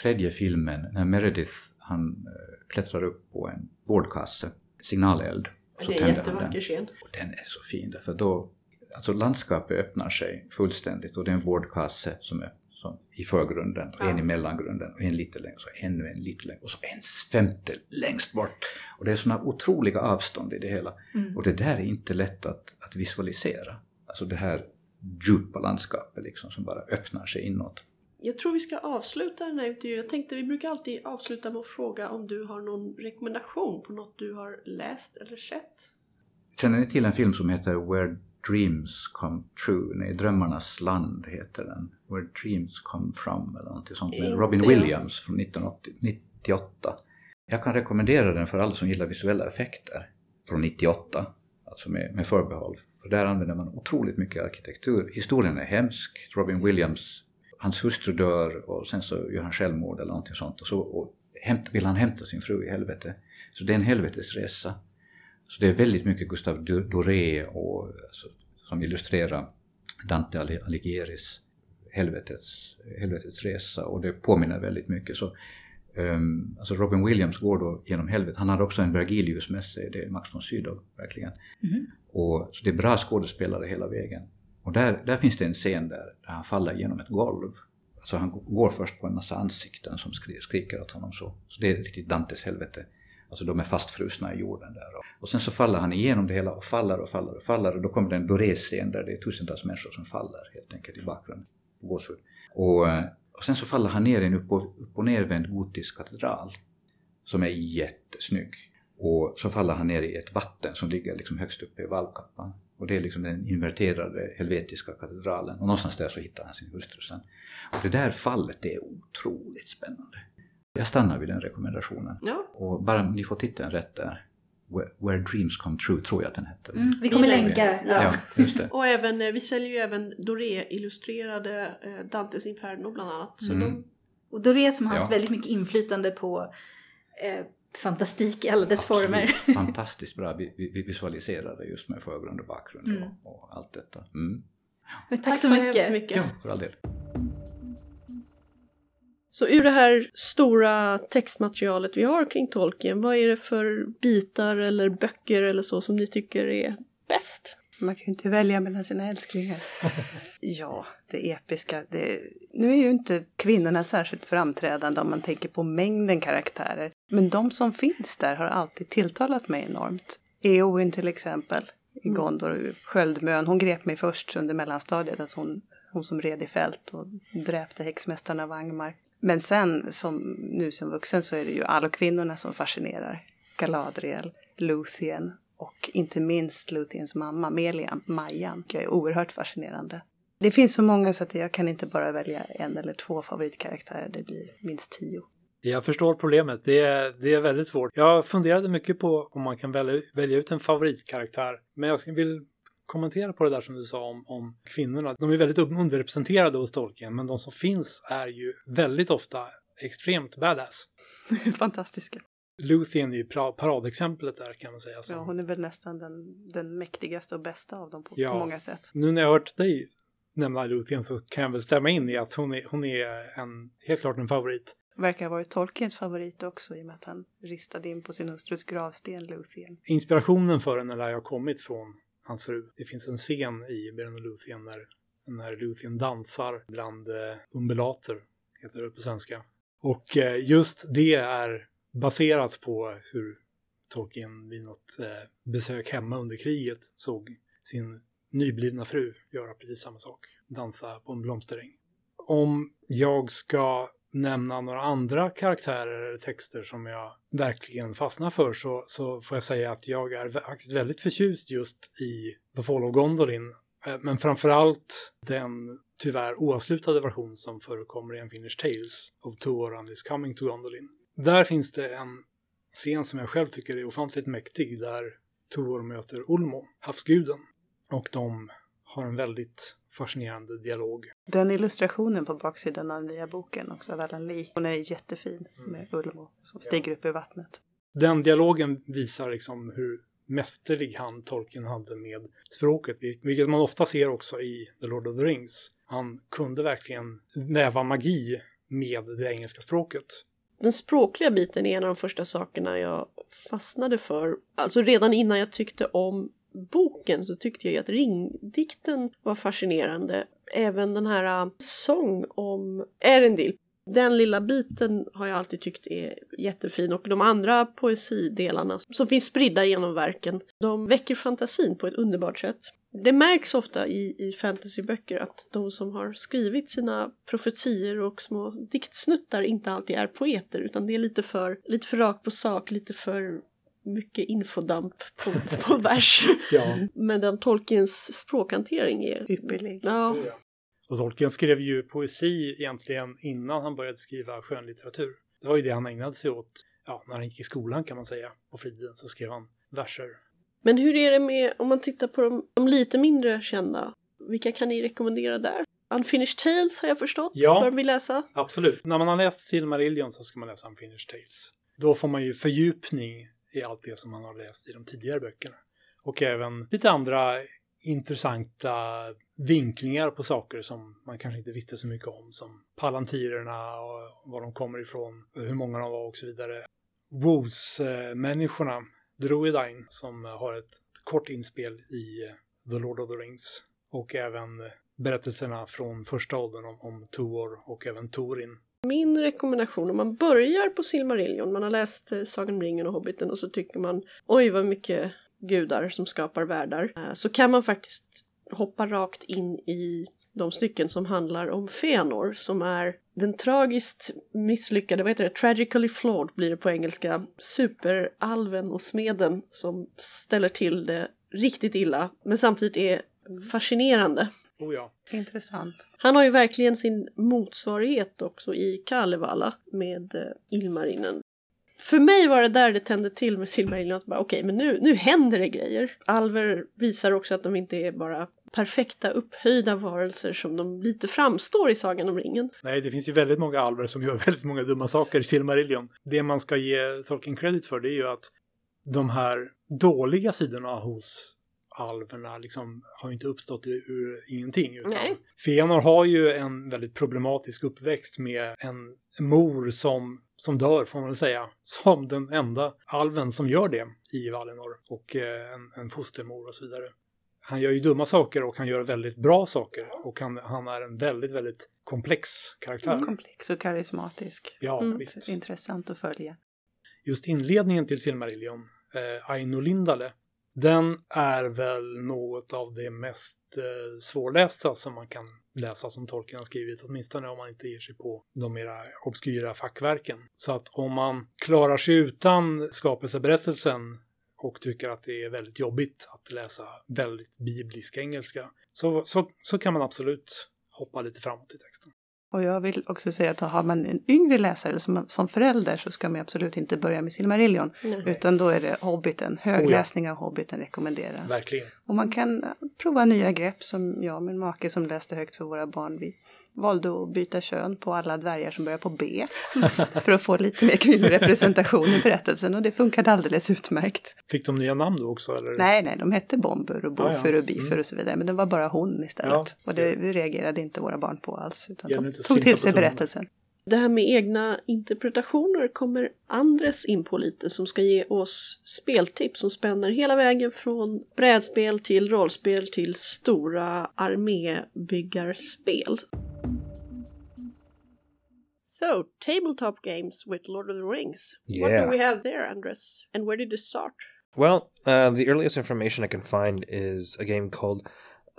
tredje filmen när Meredith han eh, klättrar upp på en vårdkasse, signaleld. Så det är en jättevacker scen. Och den är så fin därför då, alltså landskapet öppnar sig fullständigt och det är en vårdkasse som är som i förgrunden, och ja. en i mellangrunden och en lite längre, och så ännu en lite längre och så en femte längst bort. Och det är sådana otroliga avstånd i det hela. Mm. Och det där är inte lätt att, att visualisera. Alltså det här djupa landskapet liksom som bara öppnar sig inåt. Jag tror vi ska avsluta den här intervjun. Jag tänkte vi brukar alltid avsluta med att fråga om du har någon rekommendation på något du har läst eller sett? Känner ni till en film som heter Where Dreams Come True? Nej, Drömmarnas land heter den. Where Dreams Come From eller något sånt med Robin Williams från 1998. Jag kan rekommendera den för alla som gillar visuella effekter från 98, alltså med, med förbehåll. För där använder man otroligt mycket arkitektur. Historien är hemsk. Robin Williams, hans hustru dör och sen så gör han självmord eller någonting sånt och så och hämt, vill han hämta sin fru i helvete. Så det är en helvetesresa. Så det är väldigt mycket Gustav Doré och, alltså, som illustrerar Dante Alighieri's helvetets, helvetets resa och det påminner väldigt mycket. Så, um, alltså Robin Williams går då genom helvetet. Han hade också en Vergilius med sig, det är Max von Sydow verkligen. Mm. Och, så det är bra skådespelare hela vägen. Och där, där finns det en scen där, där han faller genom ett golv. Så han går först på en massa ansikten som skriker åt honom så. Så det är riktigt Dantes helvete. Alltså de är fastfrusna i jorden där. Och sen så faller han igenom det hela och faller och faller och faller och då kommer det en Doré-scen där det är tusentals människor som faller helt enkelt i bakgrunden på gåshud. Och, och sen så faller han ner i en upp och, upp och nervänd gotisk katedral som är jättesnygg. Och så faller han ner i ett vatten som ligger liksom högst uppe i valvkappan. Och det är liksom den inverterade helvetiska katedralen. Och någonstans där så hittar han sin hustru sen. Och det där fallet det är otroligt spännande. Jag stannar vid den rekommendationen. Ja. Och bara ni får titeln rätt där. Where, Dreams Come True tror jag att den hette. Mm, vi kommer länka. Ja. ja, och även, eh, vi säljer ju även Doré-illustrerade eh, Dantes Inferno bland annat. Så mm. de... Och Doré som har haft ja. väldigt mycket inflytande på eh, fantastik i alla dess Absolut. former. Fantastiskt bra vi, vi visualiserade just med förgrund och bakgrund mm. och, och, allt detta. Mm. Tack, Tack, så mycket. mycket. Ja, för all del. Så ur det här stora textmaterialet vi har kring Tolkien, vad är det för bitar eller böcker eller så som ni tycker är bäst? Man kan ju inte välja mellan sina älsklingar. ja, det episka. Det... Nu är ju inte kvinnorna särskilt framträdande om man tänker på mängden karaktärer. Men de som finns där har alltid tilltalat mig enormt. Eowyn till exempel, i mm. Gondor. Sköldmön. Hon grep mig först under mellanstadiet, att hon, hon som red i fält och dräpte häxmästarna av Angmar. Men sen, som, nu som vuxen, så är det ju alla kvinnorna som fascinerar. Galadriel, Luthien och inte minst Luthiens mamma Melian, Majan, jag är oerhört fascinerande. Det finns så många så att jag kan inte bara välja en eller två favoritkaraktärer, det blir minst tio. Jag förstår problemet, det är, det är väldigt svårt. Jag funderade mycket på om man kan välja, välja ut en favoritkaraktär, men jag vill kommentera på det där som du sa om, om kvinnorna. De är väldigt underrepresenterade hos Tolkien, men de som finns är ju väldigt ofta extremt badass. Fantastiska. Luthien är ju paradexemplet där kan man säga. Så. Ja, hon är väl nästan den, den mäktigaste och bästa av dem på, ja. på många sätt. Nu när jag har hört dig nämna Luthien så kan jag väl stämma in i att hon är, hon är en, helt klart en favorit. Verkar ha varit Tolkiens favorit också i och med att han ristade in på sin hustrus gravsten Luthien. Inspirationen för henne lär ha kommit från hans fru. Det finns en scen i Beren och Luthien när, när Luthien dansar bland eh, umbelater, heter det på svenska. Och eh, just det är baserat på hur Tolkien vid något eh, besök hemma under kriget såg sin nyblivna fru göra precis samma sak. Dansa på en blomsteräng. Om jag ska nämna några andra karaktärer eller texter som jag verkligen fastnar för så, så får jag säga att jag är faktiskt väldigt förtjust just i The Fall of Gondolin. Eh, men framförallt den tyvärr oavslutade version som förekommer i en Finish Tales of Two Orandis coming to Gondolin. Där finns det en scen som jag själv tycker är ofantligt mäktig där Tuor möter Ulmo, havsguden. Och de har en väldigt fascinerande dialog. Den illustrationen på baksidan av nya boken också av Alan Lee, hon är jättefin mm. med Ulmo som stiger ja. upp ur vattnet. Den dialogen visar liksom hur mästerlig hand Tolkien hade med språket, vilket man ofta ser också i The Lord of the Rings. Han kunde verkligen väva magi med det engelska språket. Den språkliga biten är en av de första sakerna jag fastnade för. Alltså redan innan jag tyckte om boken så tyckte jag ju att ringdikten var fascinerande. Även den här äh, sång om Erendil. Den lilla biten har jag alltid tyckt är jättefin och de andra poesidelarna som finns spridda genom verken, de väcker fantasin på ett underbart sätt. Det märks ofta i, i fantasyböcker att de som har skrivit sina profetier och små diktsnuttar inte alltid är poeter utan det är lite för, lite för rakt på sak, lite för mycket infodamp på, på vers. Ja. Men den Tolkiens språkhantering är Ypperlig. Ja, Och Tolkien skrev ju poesi egentligen innan han började skriva skönlitteratur. Det var ju det han ägnade sig åt, ja, när han gick i skolan kan man säga. På fritiden så skrev han verser. Men hur är det med, om man tittar på de, de lite mindre kända, vilka kan ni rekommendera där? Unfinished Tales har jag förstått, Ja. bör vi läsa. Absolut. När man har läst Silmarillion så ska man läsa Unfinished Tales. Då får man ju fördjupning i allt det som man har läst i de tidigare böckerna. Och även lite andra intressanta vinklingar på saker som man kanske inte visste så mycket om. Som palantirerna och var de kommer ifrån, hur många de var och så vidare. Woos-människorna, Druidine, som har ett kort inspel i eh, The Lord of the Rings. Och även berättelserna från första åldern om, om Tuor och även Torin. Min rekommendation om man börjar på Silmarillion, man har läst eh, Sagan om ringen och Hobbiten och så tycker man oj vad mycket gudar som skapar världar. Eh, Så kan man faktiskt hoppa rakt in i de stycken som handlar om Fëanor som är den tragiskt misslyckade, vad heter det, tragically flawed blir det på engelska, superalven och smeden som ställer till det riktigt illa men samtidigt är fascinerande. Oh ja. Intressant. Han har ju verkligen sin motsvarighet också i Kalevala med eh, Ilmarinen. För mig var det där det tände till med Silmarillion. att bara, Okej, men nu, nu händer det grejer. Alver visar också att de inte är bara perfekta upphöjda varelser som de lite framstår i Sagan om ringen. Nej, det finns ju väldigt många alver som gör väldigt många dumma saker i Silmarillion. Det man ska ge Tolkien credit för det är ju att de här dåliga sidorna hos alverna liksom har inte uppstått ur, ur ingenting. Utan Nej. Fëanor har ju en väldigt problematisk uppväxt med en mor som, som dör, får man väl säga, som den enda alven som gör det i Valinor. Och eh, en, en fostermor och så vidare. Han gör ju dumma saker och han gör väldigt bra saker. Och han, han är en väldigt, väldigt komplex karaktär. Komplex och karismatisk. Ja, Mm. visst. Intressant att följa. Just inledningen till Silmarillion, eh, Aino Lindale, den är väl något av det mest eh, svårlästa som man kan läsa som Tolkien har skrivit, åtminstone om man inte ger sig på de mera obskyra fackverken. Så att om man klarar sig utan skapelseberättelsen och tycker att det är väldigt jobbigt att läsa väldigt biblisk engelska, så, så, så kan man absolut hoppa lite framåt i texten. Och jag vill också säga att har man en yngre läsare eller som, som förälder så ska man absolut inte börja med Silmarillion. Nej. Utan då är det Hobbiten. Högläsning av Hobbiten rekommenderas. Verkligen. Och man kan eh, prova nya grepp som jag och min make som läste högt för våra barn. Vi valde att byta kön på alla dvärgar som börjar på B. för att få lite mer kvinnlig representation i berättelsen och det funkade alldeles utmärkt. Fick de nya namn då också? Eller? Nej, nej, de hette Bomber och Ja, ja. Bofer och Bifer Mm. och så vidare. Men det var bara hon istället. Ja. Och det reagerade inte våra barn på alls. Utan de tog till sig berättelsen. Det här med egna interpretationer kommer Andres in på lite som ska ge oss speltips som spänner hela vägen från brädspel till rollspel till stora armébyggarspel. So, tabletop games with Lord of the Rings. Yeah. What do we have there, Andres? And where did it start? Well, uh, the earliest information I can find is a game called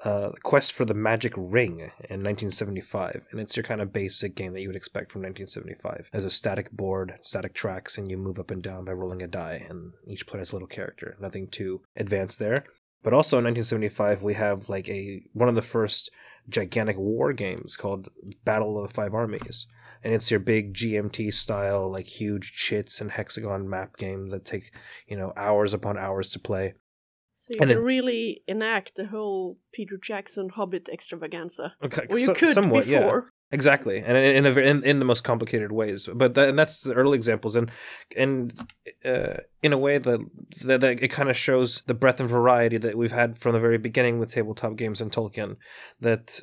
uh, Quest for the Magic Ring in 1975, and it's your kind of basic game that you would expect from 1975. There's a static board, static tracks, and you move up and down by rolling a die, and each player has a little character. Nothing too advanced there. But also in 1975, we have like a one of the first gigantic war games called Battle of the Five Armies. And it's your big GMT style, like huge chits and hexagon map games that take, you know, hours upon hours to play. So you And can it- really enact the whole Peter Jackson Hobbit extravaganza. Okay, Or you so- could somewhat, yeah. before. Exactly, and in in, a, in in the most complicated ways. But that, and that's the early examples, and and uh, in a way that that, that it kind of shows the breadth and variety that we've had from the very beginning with tabletop games and Tolkien. That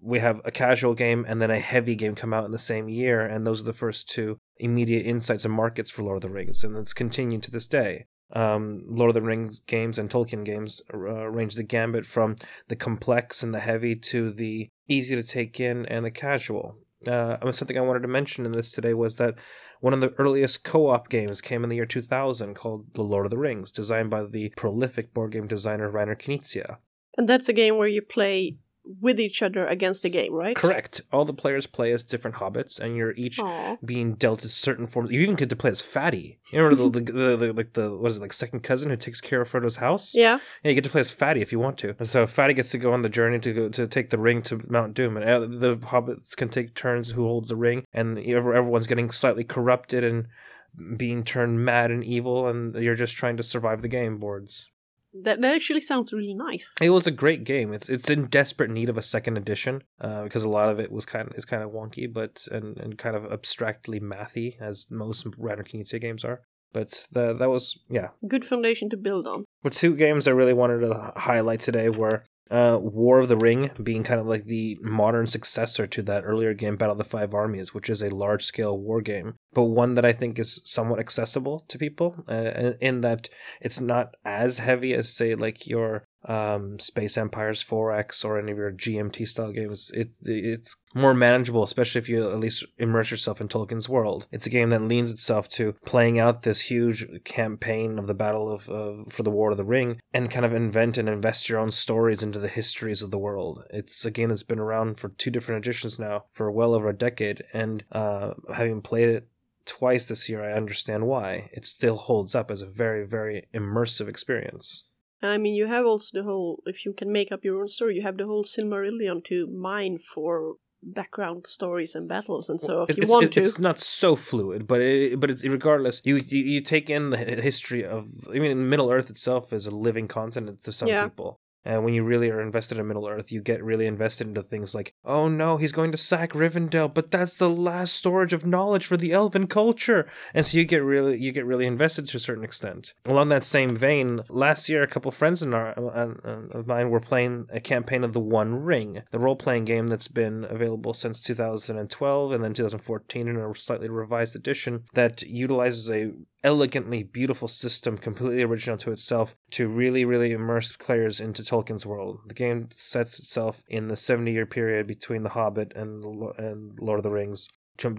we have a casual game and then a heavy game come out in the same year, and those are the first two immediate insights and markets for Lord of the Rings, and it's continued to this day. Um, Lord of the Rings games and Tolkien games uh, range the gambit from the complex and the heavy to the easy to take in and the casual. Uh, something I wanted to mention in this today was that one of the earliest co-op games came in the year 2000 called The Lord of the Rings, designed by the prolific board game designer Rainer Knizia. And that's a game where you play with each other against the game, right? Correct. All the players play as different hobbits, and you're each Aw. being dealt a certain form. You even get to play as Fatty. You remember the, the, the, the like the what is it like second cousin who takes care of Frodo's house? Yeah. Yeah, you get to play as Fatty if you want to. And so Fatty gets to go on the journey to go to take the ring to Mount Doom, and uh, the hobbits can take turns who holds the ring, and everyone's getting slightly corrupted and being turned mad and evil, and you're just trying to survive the game boards. That, that actually sounds really nice. It was a great game. It's it's in desperate need of a second edition uh, because a lot of it was kind of is kind of wonky, but and, and kind of abstractly mathy as most Rainer Knizia games are. But the, that was yeah. Good foundation to build on. But two games I really wanted to highlight today were uh, War of the Ring being kind of like the modern successor to that earlier game, Battle of the Five Armies, which is a large scale war game, but one that I think is somewhat accessible to people uh, in that it's not as heavy as, say, like your um, Space Empires 4X or any of your GMT style games. It it's more manageable, especially if you at least immerse yourself in Tolkien's world. It's a game that leans itself to playing out this huge campaign of the Battle of for the War of the Ring and kind of invent and invest your own stories into the histories of the world. It's a game that's been around for two different editions now for well over a decade, and uh, having played it twice this year, I understand why. It still holds up as a very, very immersive experience. I mean, you have also the whole, if you can make up your own story, you have the whole Silmarillion to mine for background stories and battles. And so if you want it- to. it's not so fluid, but it, but it's regardless. You, you you take in the history of. I mean, Middle Earth itself is a living continent to some Yeah. people. And when you really are invested in Middle Earth, you get really invested into things like, oh no, he's going to sack Rivendell, but that's the last storage of knowledge for the Elven culture. And so you get really, you get really invested to a certain extent. Along that same vein, last year, a couple friends in our, uh, uh, of mine were playing a campaign of The One Ring, the role-playing game that's been available since 2012 and then 2014 in a slightly revised edition that utilizes a elegantly beautiful system, completely original to itself, to really, really immerse players into Tolkien's world. The game sets itself in the 70 year period between The Hobbit and, and Lord of the Rings.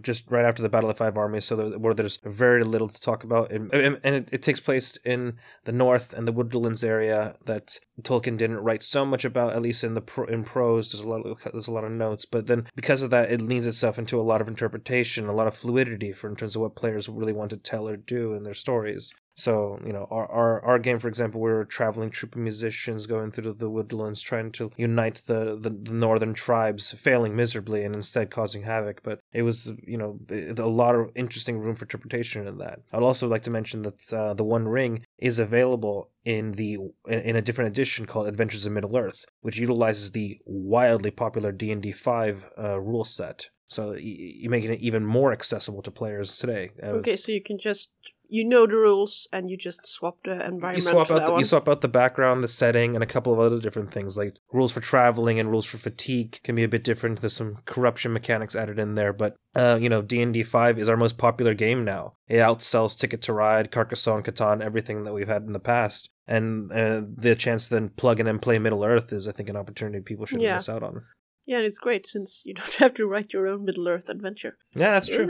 Just right after the Battle of Five Armies, so there, where there's very little to talk about, and, and and it, it takes place in the North and the Woodlands area that Tolkien didn't write so much about, at least in the pro, in prose. There's a lot of there's a lot of notes, but then because of that, it leans itself into a lot of interpretation, a lot of fluidity for in terms of what players really want to tell or do in their stories. So you know, our our, our game, for example, we're a traveling troupe of musicians going through the woodlands, trying to unite the, the the northern tribes, failing miserably and instead causing havoc. But it was you know a lot of interesting room for interpretation in that. I'd also like to mention that uh, the One Ring is available in the in a different edition called Adventures in Middle Earth, which utilizes the wildly popular D and D five uh, rule set. So you're making it even more accessible to players today. Okay, so you can just. You know the rules and you just swap the environment you swap out the, one. you swap out the background, the setting, and a couple of other different things like rules for traveling and rules for fatigue can be a bit different. There's some corruption mechanics added in there, but uh, you know, D and D five is our most popular game now. It outsells Ticket to Ride, Carcassonne, Catan, everything that we've had in the past. And uh, the chance to then plug in and play Middle Earth is, I think, an opportunity people shouldn't Yeah. miss out on. Yeah, and it's great since you don't have to write your own Middle Earth adventure. Yeah, that's true.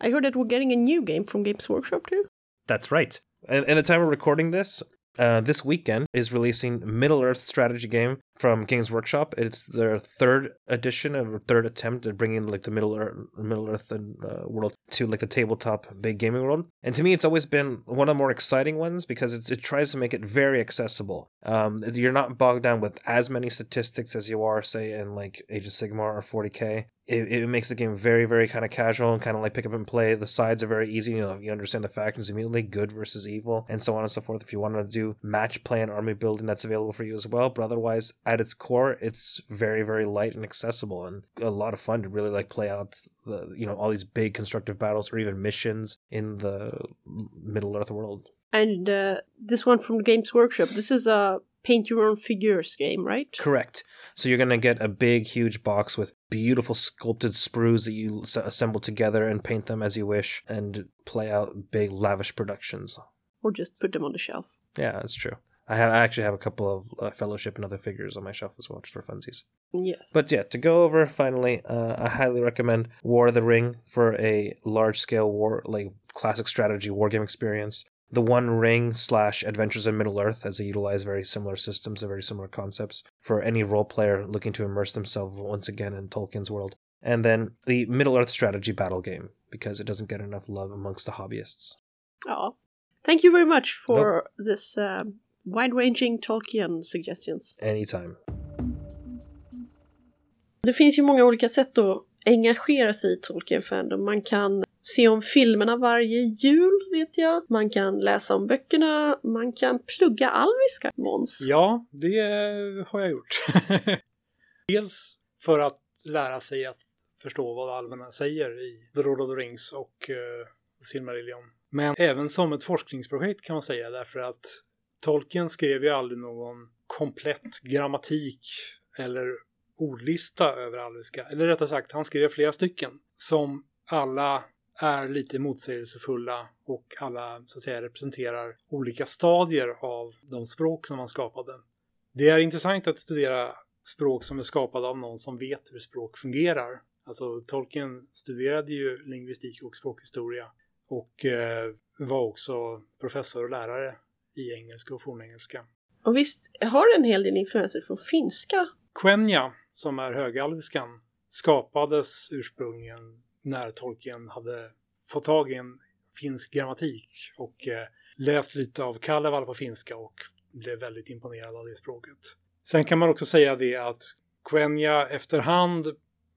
I heard that we're getting a new game from Games Workshop too. That's right. And at the time of recording this, uh, this weekend is releasing Middle Earth strategy game from Games Workshop. It's their third edition or third attempt at bringing like the Middle Earth, Middle Earth and uh, world to like the tabletop big gaming world. And to me, it's always been one of the more exciting ones because it tries to make it very accessible. Um, you're not bogged down with as many statistics as you are, say, in like Age of Sigmar or 40k it, it makes the game very very kind of casual and kind of like pick up and play the sides are very easy you know you understand the factions immediately good versus evil and so on and so forth if you want to do match play and army building that's available for you as well but otherwise at its core, it's very, very light and accessible and a lot of fun to really like play out the, you know, all these big constructive battles or even missions in the Middle Earth world. And uh, this one from the Games Workshop, this is a paint your own figures game, right? Correct. So you're going to get a big, huge box with beautiful sculpted sprues that you assemble together and paint them as you wish and play out big, lavish productions. Or just put them on the shelf. Yeah, that's true. I have I actually have a couple of uh, Fellowship and other figures on my shelf as well, just for funsies. Yes. But yeah, to go over finally, uh, I highly recommend War of the Ring for a large scale war, like classic strategy war game experience. The One Ring slash Adventures in Middle Earth, as they utilize very similar systems and very similar concepts for any role player looking to immerse themselves once again in Tolkien's world. And then the Middle Earth strategy battle game, because it doesn't get enough love amongst the hobbyists. Ja. Thank you very much for this um, wide-ranging Tolkien suggestions. Anytime. Det finns ju många olika sätt att engagera sig i Tolkien Fandom. Man kan se om filmerna varje jul, vet jag. Man kan läsa om böckerna. Man kan plugga alviska, Måns. Ja, det har jag gjort. Dels för att lära sig att förstå vad alverna säger i The Lord of the Rings och uh, Silmarillion. Men även som ett forskningsprojekt kan man säga därför att Tolkien skrev ju aldrig någon komplett grammatik eller ordlista över alviska. Eller rättare sagt, han skrev flera stycken som alla är lite motsägelsefulla och alla så att säga representerar olika stadier av de språk som han skapade. Det är intressant att studera språk som är skapade av någon som vet hur språk fungerar. Alltså Tolkien studerade ju lingvistik och språkhistoria och eh, var också professor och lärare i engelska och fornengelska. Och visst har det en hel del influenser från finska? Quenya, som är högalviskan, skapades ursprungligen när Tolkien hade fått tag i en finsk grammatik och eh, läst lite av Kalevala på finska och blev väldigt imponerad av det språket. Sen kan man också säga det att Quenya efterhand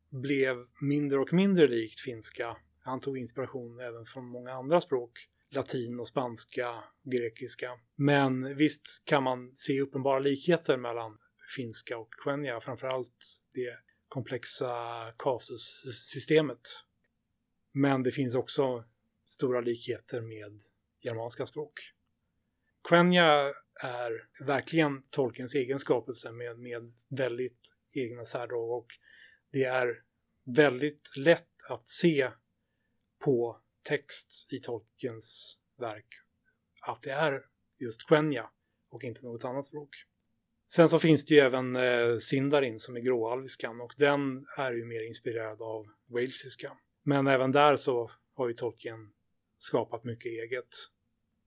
blev mindre och mindre likt finska. Han tog inspiration även från många andra språk. Latin och spanska, grekiska. Men visst kan man se uppenbara likheter mellan finska och Quenya. Framförallt det komplexa kasussystemet. Men det finns också stora likheter med germanska språk. Quenya är verkligen tolkens egen skapelse med, med väldigt egna särdrag och det är väldigt lätt att se på text i Tolkiens verk att det är just Quenya och inte något annat språk. Sen så finns det ju även eh, Sindarin som är gråalviskan och den är ju mer inspirerad av walesiska. Men även där så har ju Tolkien skapat mycket eget.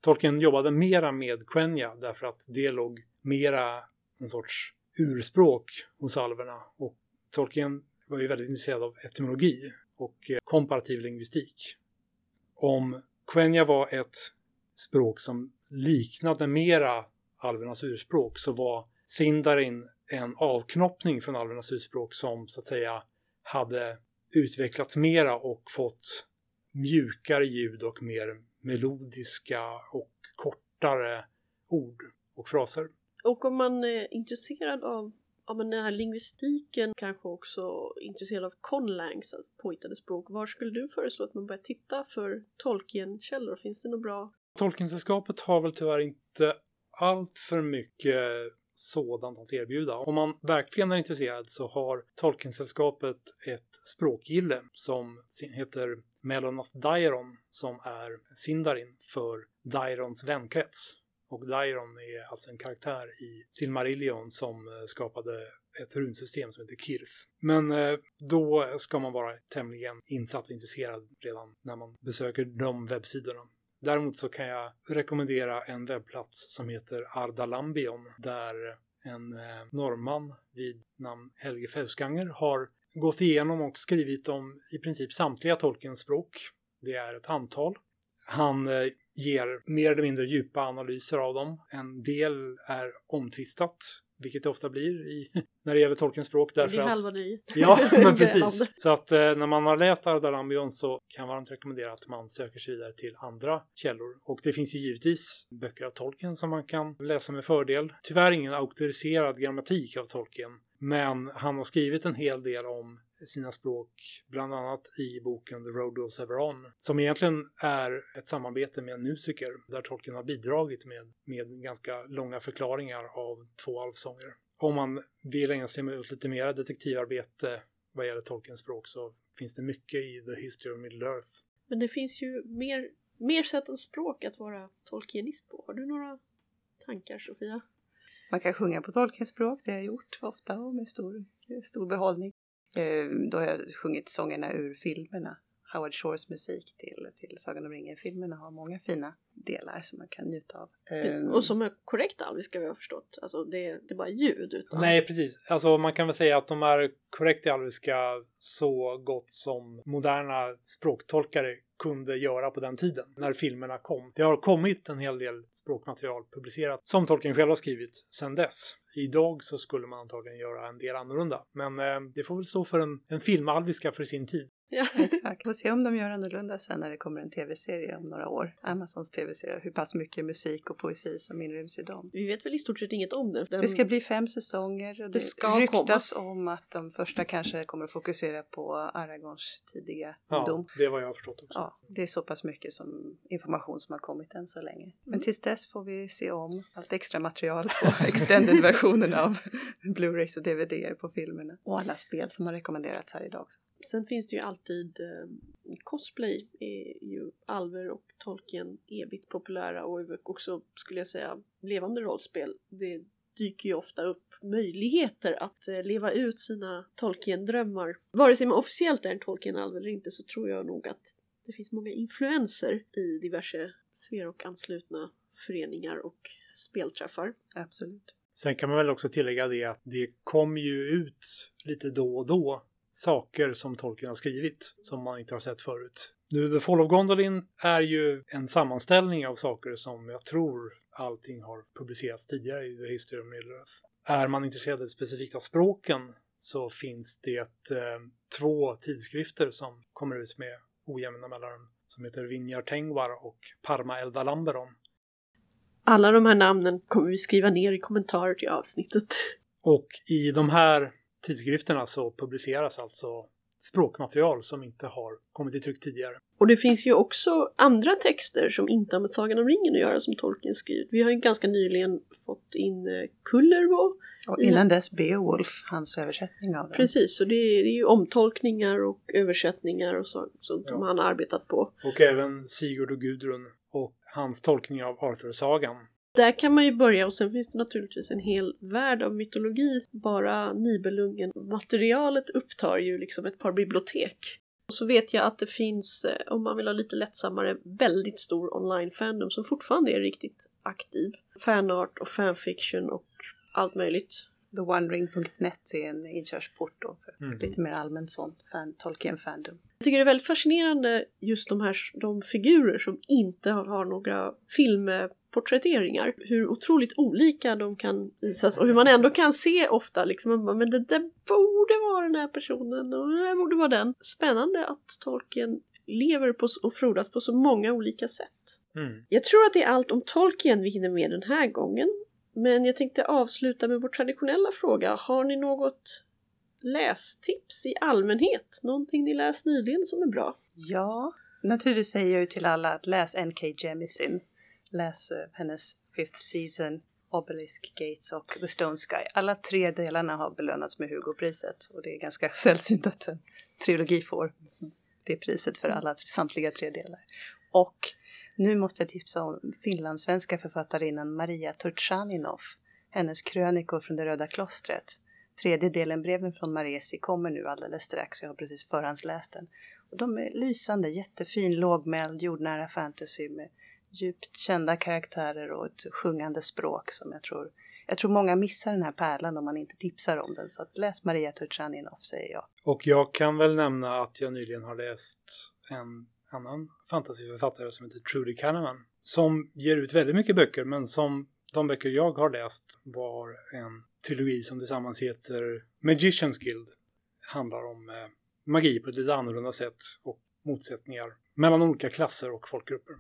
Tolkien jobbade mera med Quenya därför att det låg mera en sorts urspråk hos alverna och Tolkien var ju väldigt intresserad av etymologi och eh, komparativ lingvistik. Om Quenya var ett språk som liknade mera alvernas urspråk så var Sindarin en avknoppning från alvernas urspråk som så att säga hade utvecklats mera och fått mjukare ljud och mer melodiska och kortare ord och fraser. Och om man är intresserad av ja, men den här lingvistiken, kanske också intresserad av conlangs, alltså påhittade språk. Var skulle du föreslå att man börjar titta för Tolkien-källor? Finns det något bra? Tolkiensällskapet har väl tyvärr inte allt för mycket sådant att erbjuda. Om man verkligen är intresserad så har Tolkiensällskapet ett språkgille som heter Melonath Dairon som är Sindarin för Dairons vänkrets. Och Dairon är alltså en karaktär i Silmarillion som eh, skapade ett runsystem som heter Kirth. Men eh, då ska man vara tämligen insatt och intresserad redan när man besöker de webbsidorna. Däremot så kan jag rekommendera en webbplats som heter Ardalambion där en eh, norrman vid namn Helge Fauskanger har gått igenom och skrivit om i princip samtliga Tolkiens språk. Det är ett antal. Han eh, ger mer eller mindre djupa analyser av dem. En del är omtvistat, vilket det ofta blir i, när det gäller Tolkiens språk. Det Därför är att, halva nöjet. Ja, men precis. Så att eh, när man har läst Ardalambion så kan man varmt rekommendera att man söker sig vidare till andra källor. Och det finns ju givetvis böcker av Tolkien som man kan läsa med fördel. Tyvärr ingen auktoriserad grammatik av Tolkien. Men han har skrivit en hel del om sina språk, bland annat i boken The Road Goes Ever On, som egentligen är ett samarbete med en musiker där Tolkien har bidragit med, med ganska långa förklaringar av två alvsånger. Om man vill ägna sig åt lite mer detektivarbete vad gäller Tolkiens språk så finns det mycket i The History of Middle Earth. Men det finns ju mer, mer sätt än språk att vara tolkienist på. Har du några tankar Sofia? Man kan sjunga på Tolkiens språk, det har jag gjort ofta och med stor, stor behållning. Eh, då har jag sjungit sångerna ur filmerna. Howard Shores musik till, till Sagan om ringen-filmerna har många fina delar som man kan njuta av. Eh, Och som är korrekt alviska vi har förstått. Alltså det, det är bara ljud. Utan... Nej, precis. Alltså man kan väl säga att de är korrekt i alviska så gott som moderna språktolkare kunde göra på den tiden när filmerna kom. Det har kommit en hel del språkmaterial publicerat som Tolkien själv har skrivit sedan dess. Idag så skulle man antagligen göra en del annorlunda. Men eh, det får väl stå för en, en filmalviska för sin tid. Ja. Exakt. Får se om de gör annorlunda sen när det kommer en tv-serie om några år. Amazons tv-serie. Hur pass mycket musik och poesi som inryms i dem. Vi vet väl i stort sett inget om det. Den... Det ska bli fem säsonger och det, Det ska ryktas om att de första kanske kommer att fokusera på Aragorns tidiga Ja, ungdom. det är vad jag har förstått också. Ja, det är så pass mycket som information som har kommit än så länge. Men Mm. tills dess får vi se om allt extra material på extended-versionen av Blu-rays och DVD på filmerna. Och alla spel som har rekommenderats här idag också. Sen finns det ju alltid eh, cosplay är ju alver och tolken evigt populära och också skulle jag säga levande rollspel. Det dyker ju ofta upp möjligheter att eh, leva ut sina Tolkien-drömmar. Vare sig man officiellt är en Tolkien-alv eller inte så tror jag nog att det finns många influenser i diverse sfer och anslutna föreningar och spelträffar. Absolut. Sen kan man väl också tillägga det att det kom ju ut lite då och då saker som Tolkien har skrivit som man inte har sett förut. Nu, The Fall of Gondolin är ju en sammanställning av saker som jag tror allting har publicerats tidigare i The History of Middle-earth. Är man intresserad specifikt av språken så finns det eh, två tidskrifter som kommer ut med ojämna mellanrum som heter Vinjar Tengwar och Parma Elda Lamberon. Alla de här namnen kommer vi skriva ner i kommentarer till avsnittet. Och i de här tidskrifterna så publiceras alltså språkmaterial som inte har kommit i tryck tidigare. Och det finns ju också andra texter som inte har med Sagan om ringen att göra som Tolkien skrivit. Vi har ju ganska nyligen fått in eh, Kullervo. Och innan dess Beowulf, hans översättning av den. Precis, så det är, det är ju omtolkningar och översättningar och så, sånt som Ja. han har arbetat på. Och även Sigurd och Gudrun och hans tolkning av Arthur-sagan. Där kan man ju börja och sen finns det naturligtvis en hel värld av mytologi. Bara Nibelungen-materialet upptar ju liksom ett par bibliotek. Och så vet jag att det finns, eh, om man vill ha lite lättsammare, väldigt stor online-fandom som fortfarande är riktigt aktiv. Fanart och fanfiction och allt möjligt. TheOneRing.net är en inkörsport då för Mm. lite mer allmän sån fan, Tolkien-fandom. Jag tycker det är väldigt fascinerande just de här de figurer som inte har, har några filmporträtteringar. Hur otroligt olika de kan visas och hur man ändå kan se ofta liksom, bara, men det där borde vara den här personen och det där borde vara den. Spännande att Tolkien lever på, och frodas på så många olika sätt. Mm. Jag tror att det är allt om Tolkien vi hinner med den här gången. Men jag tänkte avsluta med vår traditionella fråga. Har ni något lästips i allmänhet? Någonting ni läst nyligen som är bra? Ja, naturligtvis säger jag ju till alla att läs N.K. Jemisin. Läs eh, hennes Fifth Season, Obelisk Gates och The Stone Sky. Alla tre delarna har belönats med Hugo-priset och det är ganska sällsynt att en trilogi får det priset för alla samtliga tre delar. Och nu måste jag tipsa om finlandssvenska författarinnan Maria Turchaninov. Hennes krönikor från det Röda klostret. Tredje delen, Breven från Maresi, kommer nu alldeles strax. Jag har precis förhandsläst den. Och de är lysande, jättefin, lågmäld, jordnära fantasy med djupt kända karaktärer och ett sjungande språk som jag tror jag tror många missar den här pärlan om man inte tipsar om den. Så att läs Maria Turchaninov säger jag. Och jag kan väl nämna att jag nyligen har läst en annan fantasyförfattare som heter Trudy Canavan. Som ger ut väldigt mycket böcker men som de böcker jag har läst var en trilogi som tillsammans heter Magician's Guild. handlar om eh, magi på ett lite annorlunda sätt och motsättningar mellan olika klasser och folkgrupper.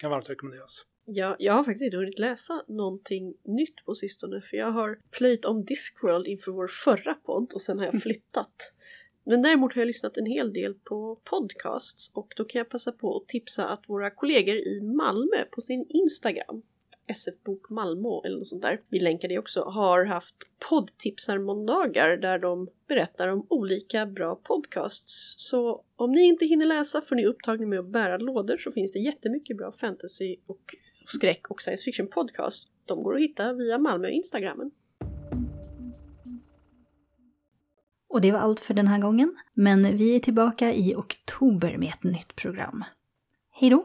Kan varmt rekommenderas. Ja, jag har faktiskt inte hunnit läsa någonting nytt på sistone för jag har plöjt om Discworld inför vår förra podd och sen har jag flyttat. Men däremot har jag lyssnat en hel del på podcasts och då kan jag passa på att tipsa att våra kollegor i Malmö på sin Instagram SF-bok Malmö eller något sånt där, vi länkar det också, har haft poddtipsar-måndagar där de berättar om olika bra podcasts. Så om ni inte hinner läsa för ni är upptagna med att bära lådor så finns det jättemycket bra fantasy och skräck och science fiction podcast. De går att hitta via Malmö och Instagrammen. Och det var allt för den här gången. Men vi är tillbaka i oktober med ett nytt program. Hej då!